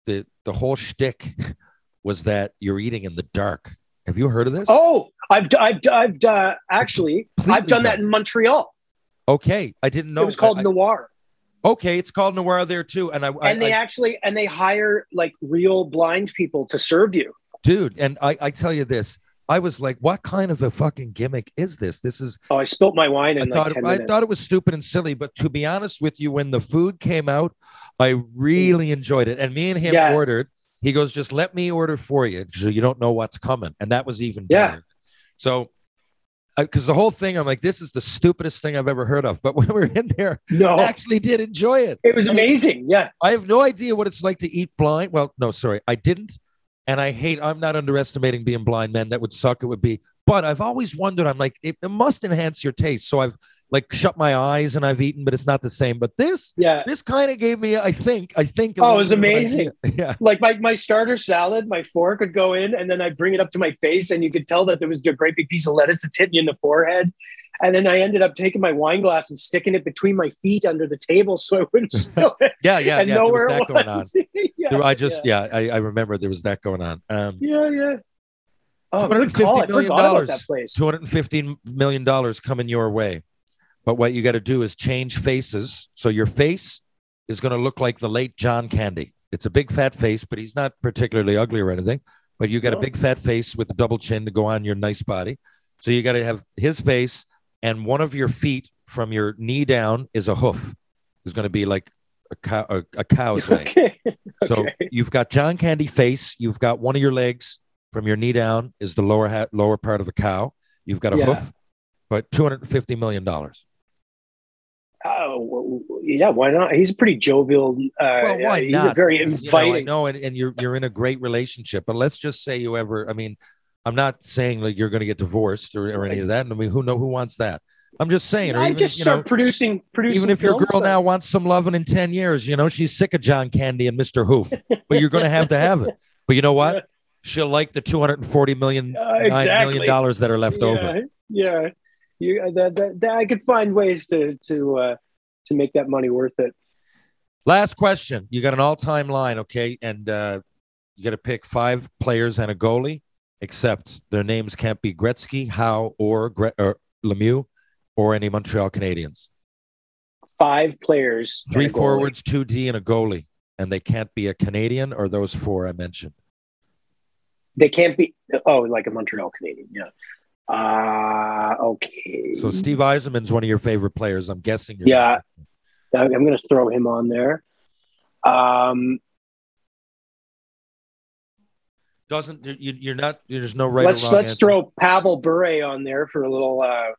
A: The the whole shtick [laughs] was that you're eating in the dark. Have you heard of this?
B: Oh, I've I've I've uh, actually I've done that in Montreal.
A: okay. I didn't know
B: it was called
A: I-
B: Noir,
A: Okay, it's called Noir there too. And I, I,
B: and they
A: I-
B: actually and they hire like real blind people to serve you.
A: dude, and I, I tell you this, I was like, what kind of a fucking gimmick is this? This is
B: Oh, I spilt my wine
A: I
B: in
A: thought
B: like ten
A: I thought it was stupid and silly, but to be honest with you, when the food came out, I really enjoyed it. And me and him
B: Yeah.
A: ordered. He goes, "Just let me order for you, so you don't know what's coming," and that was even
B: Yeah.
A: better. So, because the whole thing, I'm like, "This is the stupidest thing I've ever heard of." But [laughs] when we were in there,
B: no,
A: I actually did enjoy it.
B: it was amazing. Yeah,
A: I have no idea what it's like to eat blind. Well, no, sorry, I didn't. And I hate, I'm not underestimating being blind, men. That would suck. It would be. But I've always wondered, I'm like, it, it must enhance your taste. So I've like shut my eyes and I've eaten, but it's not the same. But this,
B: yeah.
A: this kind of gave me, I think, I think.
B: Oh, it was
A: bit of an
B: amazing. [laughs]
A: Yeah.
B: Like my, my starter salad, my fork would go in, and then I bring it up to my face, and you could tell that there was a great big piece of lettuce that's hitting you in the forehead. And then I ended up taking my wine glass and sticking it between my feet under the table so I wouldn't [laughs] spill it.
A: Yeah. Yeah.
B: and
A: yeah. There was that going on. [laughs]
B: yeah,
A: There- I just, yeah, I, I remember there was that going on. Um,
B: yeah, yeah. Oh, good
A: $250
B: call. I
A: million
B: forgot about that place.
A: $215 million coming your way. But what you got to do is change faces. So your face is going to look like the late John Candy. It's a big fat face, but he's not particularly ugly or anything. But you got a big fat face with a double chin to go on your nice body. So you got to have his face, and one of your feet from your knee down is a hoof. Is going to be like a cow, a, a cow's [laughs] leg.
B: Okay.
A: So
B: Okay.
A: you've got John Candy face. You've got one of your legs from your knee down is the lower hat, lower part of a cow. You've got a
B: Yeah.
A: hoof, but two hundred fifty million dollars.
B: Oh, yeah. Why not? He's a pretty jovial. Uh,
A: Well, why
B: he's
A: not?
B: A very
A: You know,
B: inviting.
A: know, and, and you're you're in a great relationship. But let's just say you ever. I mean, I'm not saying like you're going to get divorced or, or any of that. I mean, who know who wants that? I'm just saying. Or
B: I
A: even,
B: just
A: you
B: start
A: know,
B: producing, producing.
A: even if your girl
B: uh,
A: now wants some loving in 10 years, you know, she's sick of John Candy and Mr. Hoof, but you're going to have to have it. But you know what? [laughs] She'll like the 240 million,
B: Uh, exactly.
A: million dollars that are left
B: yeah,
A: over.
B: Yeah, you, uh, that, that, that I could find ways to to uh, to make that money worth it.
A: Last question. You got an all-time line, okay? And uh, you got to pick five players and a goalie, except their names can't be Gretzky, Howe, or, Gre- or Lemieux, or any Montreal Canadiens.
B: Five players,
A: Three forwards, two D, and a goalie. and they can't be a Canadian or those four I mentioned.
B: They can't be. Oh, like a Montreal Canadian. Yeah. Uh, okay.
A: So Steve Yzerman's one of your favorite players. I'm guessing. You're
B: Yeah. I'm going to throw him on there. Um,
A: Doesn't you, you're not? There's no right.
B: let's let's
A: answer.
B: throw Pavel Bure on there for a little. Uh,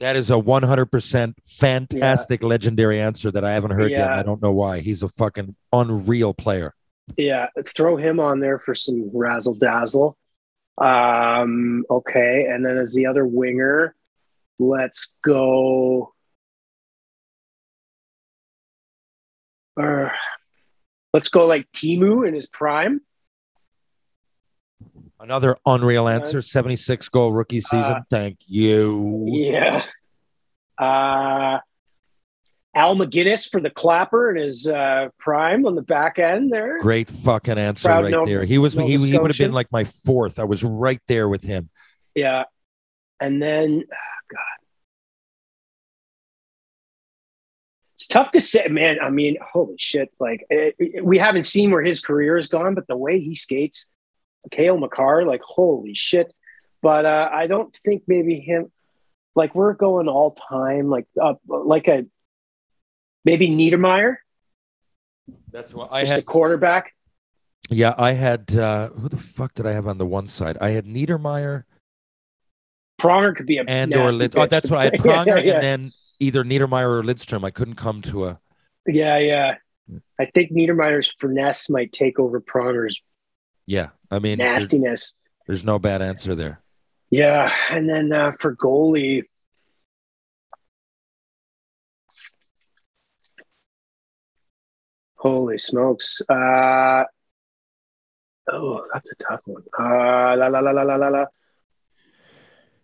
A: That is a 100% fantastic, legendary answer that I haven't heard yet. I don't know why. He's a fucking unreal player.
B: yeah, throw him on there for some razzle dazzle. Um, okay, and then as the other winger, let's go. Uh, let's go like Teemu in his prime.
A: Another unreal answer. 76 goal rookie season.
B: Uh,
A: Thank you.
B: Yeah. Uh, Al MacInnis for the clapper in his uh, prime on the back end there.
A: Great fucking answer
B: Proud
A: right
B: Nova-
A: there. He was
B: Nova
A: he, he would have been like my fourth. I was right there with him.
B: Yeah. And then, ah, God. It's tough to say, man. I mean, holy shit. Like, it, it- we haven't seen where his career has gone, but the way he skates, Cale Makar, like, holy shit. But uh, I don't think maybe him, like, we're going all time, like, up, like a maybe Niedermayer,
A: That's what I
B: just a
A: had.
B: quarterback.
A: Yeah, I had. Uh, who the fuck did I have on the one side? I had Niedermayer
B: Pronger could be a
A: and or Lid. Oh, that's what I had. Pronger
B: yeah, yeah.
A: and then either Niedermayer or Lidstrom. I couldn't come to a.
B: Yeah, yeah. I think Niedermayer's finesse might take over Pronger's
A: Yeah, I mean, there's,
B: nastiness.
A: there's no bad answer there.
B: Yeah, and then uh, for goalie, holy smokes! Uh, oh, that's a tough one. Uh, la la la la la la la.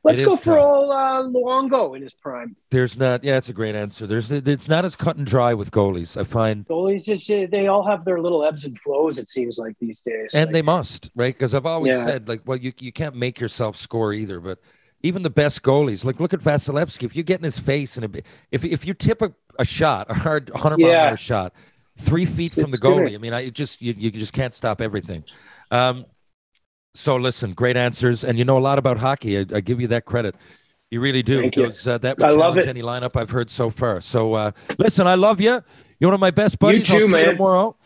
B: Let's go for
A: tough.
B: old uh, Luongo in his prime.
A: There's not. Yeah, it's a great answer. There's. It's not as cut and dry with goalies. I find,
B: Goalies just uh, they all have their little ebbs and flows. It seems like these days.
A: and
B: Like,
A: they must, right? Because I've always
B: Yeah.
A: said, like, well, you you can't make yourself score either. But even the best goalies, like, look at Vasilevskiy. If you get in his face and if if you tip a, a shot, a hard 100 mile an
B: Yeah.
A: hour shot, three feet
B: It's-
A: from
B: it's
A: the goalie.
B: good.
A: I mean, I just you, you just can't stop everything. Um, so listen, great answers, and you know a lot about hockey. I, I give you that credit. You really do.
B: Thank you.
A: Uh, that would
B: I love
A: challenge any lineup I've heard so far. So uh, listen, I love you. You're one of my best buddies.
B: You too,
A: I'll see you
B: man.
A: tomorrow.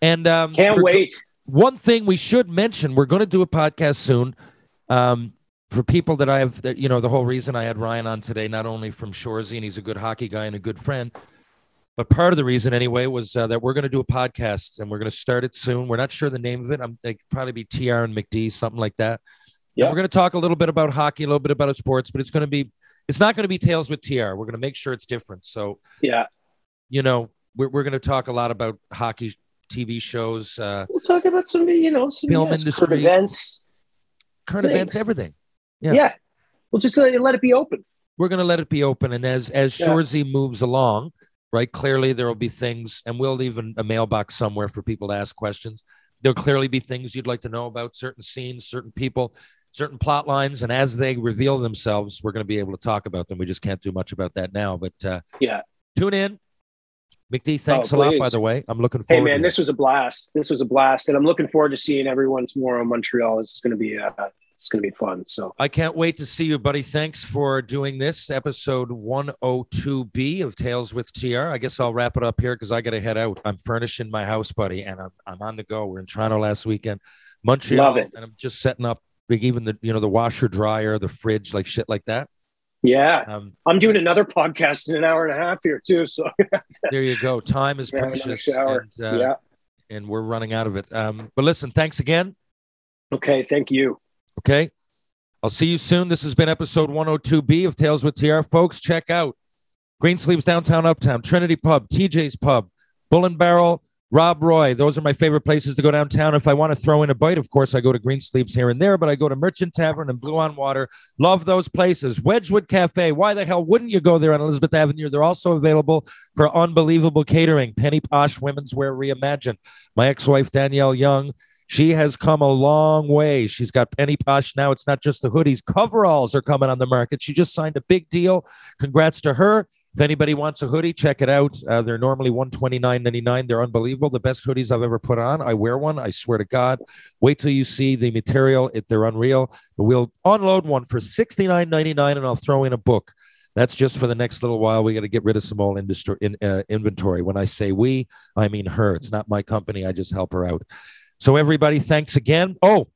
A: And um,
B: can't
A: go-
B: wait.
A: one thing we should mention we're going to do a podcast soon um, for people that i have that you know the whole reason i had ryan on today not only from Shoresy and he's a good hockey guy and a good friend but part of the reason anyway was uh, that we're going to do a podcast and we're going to start it soon we're not sure the name of it i'm like probably be tr and mcd something like that
B: Yeah.
A: we're going to talk a little bit about hockey a little bit about sports but it's going to be it's not going to be tales with tr we're going to make sure it's different so
B: Yeah,
A: you know we're, we're going to talk a lot about hockey tv shows uh,
B: we'll talk about some you know some
A: Film
B: yes, current
A: industry.
B: events.
A: current events everything
B: Yeah.
A: Yeah.
B: we'll just let it, let it be open.
A: we're going to let it be open and as as
B: Yeah.
A: Shoresy moves along right clearly there will be things and we'll leave an- a mailbox somewhere for people to ask questions there'll clearly be things you'd like to know about certain scenes certain people certain plot lines and as they reveal themselves we're going to be able to talk about them we just can't do much about that now but uh
B: Yeah.
A: tune in mcd thanks
B: Oh,
A: a lot by the way i'm looking forward.
B: Hey
A: man,
B: this was a blast. This was a blast, and I'm looking forward to seeing everyone tomorrow in Montreal. It's going to be uh, it's going to be fun. So
A: I can't wait to see you, buddy. Thanks for doing this episode 102B of Tales with TR. I guess I'll wrap it up here because I got to head out. I'm furnishing my house, buddy, and I'm, I'm on the go. We're in Toronto last weekend, Montreal,
B: Love it.
A: and I'm just setting up big, even the you know the washer, dryer, the fridge, like shit like that.
B: yeah,
A: Um,
B: I'm doing another podcast in an hour and a half here too. So [laughs]
A: there you go. Time is
B: Yeah,
A: precious, and, uh,
B: yeah.
A: and we're running out of it. Um, but listen, thanks again.
B: Okay. Thank you.
A: Okay. I'll see you soon. This has been episode 102B of Tales with TR. Folks, check out Greensleeves Downtown Uptown, Trinity Pub, TJ's Pub, Bull and Barrel, Rob Roy. Those are my favorite places to go downtown. If I want to throw in a bite, of course, I go to Greensleeves here and there, but I go to Merchant Tavern and Blue on Water. Love those places. Wedgwood Cafe. Why the hell wouldn't you go there on Elizabeth Avenue? They're also available for unbelievable catering. Penny Posh Women's Wear Reimagined. My ex wife, Danielle Young, she has come a long way. She's got Penny Posh now. It's not just the hoodies, coveralls are coming on the market. She just signed a big deal. Congrats to her. If anybody wants a hoodie, check it out. Uh, they're normally one twenty nine ninety nine. They're unbelievable. The best hoodies I've ever put on. I wear one. I swear to God. Wait till you see the material. It, they're unreal. But we'll unload one for sixty nine ninety nine, and I'll throw in a book. That's just for the next little while. We got to get rid of some old industry in, uh, inventory. When I say we, I mean her. It's not my company. I just help her out. So everybody, thanks again. Oh,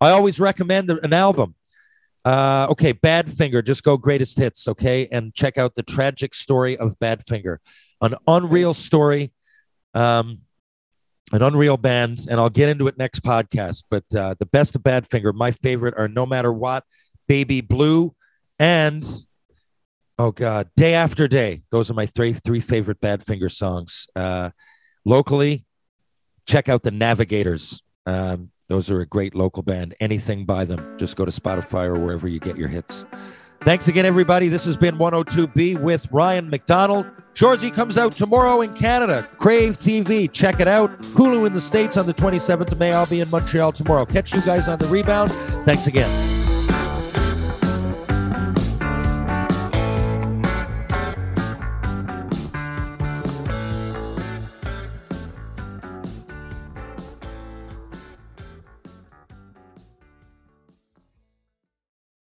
A: I always recommend an album. Uh, okay, Badfinger. Just go greatest hits. Okay, and check out the tragic story of Badfinger, an unreal story, um, an unreal band, and I'll get into it next podcast. But uh, the best of Badfinger, my favorite are No Matter What, Baby Blue, and oh god, Day After Day. Those are my three three favorite Badfinger songs. Uh, locally, check out the Navigators. Um, those are a great local band. Anything by them. Just go to Spotify or wherever you get your hits. Thanks again, everybody. This has been 102B with Ryan McDonald. Shoresy comes out tomorrow in Canada. Crave TV. Check it out. Hulu in the States on the 27th of May. I'll be in Montreal tomorrow. Catch you guys on the rebound. Thanks again.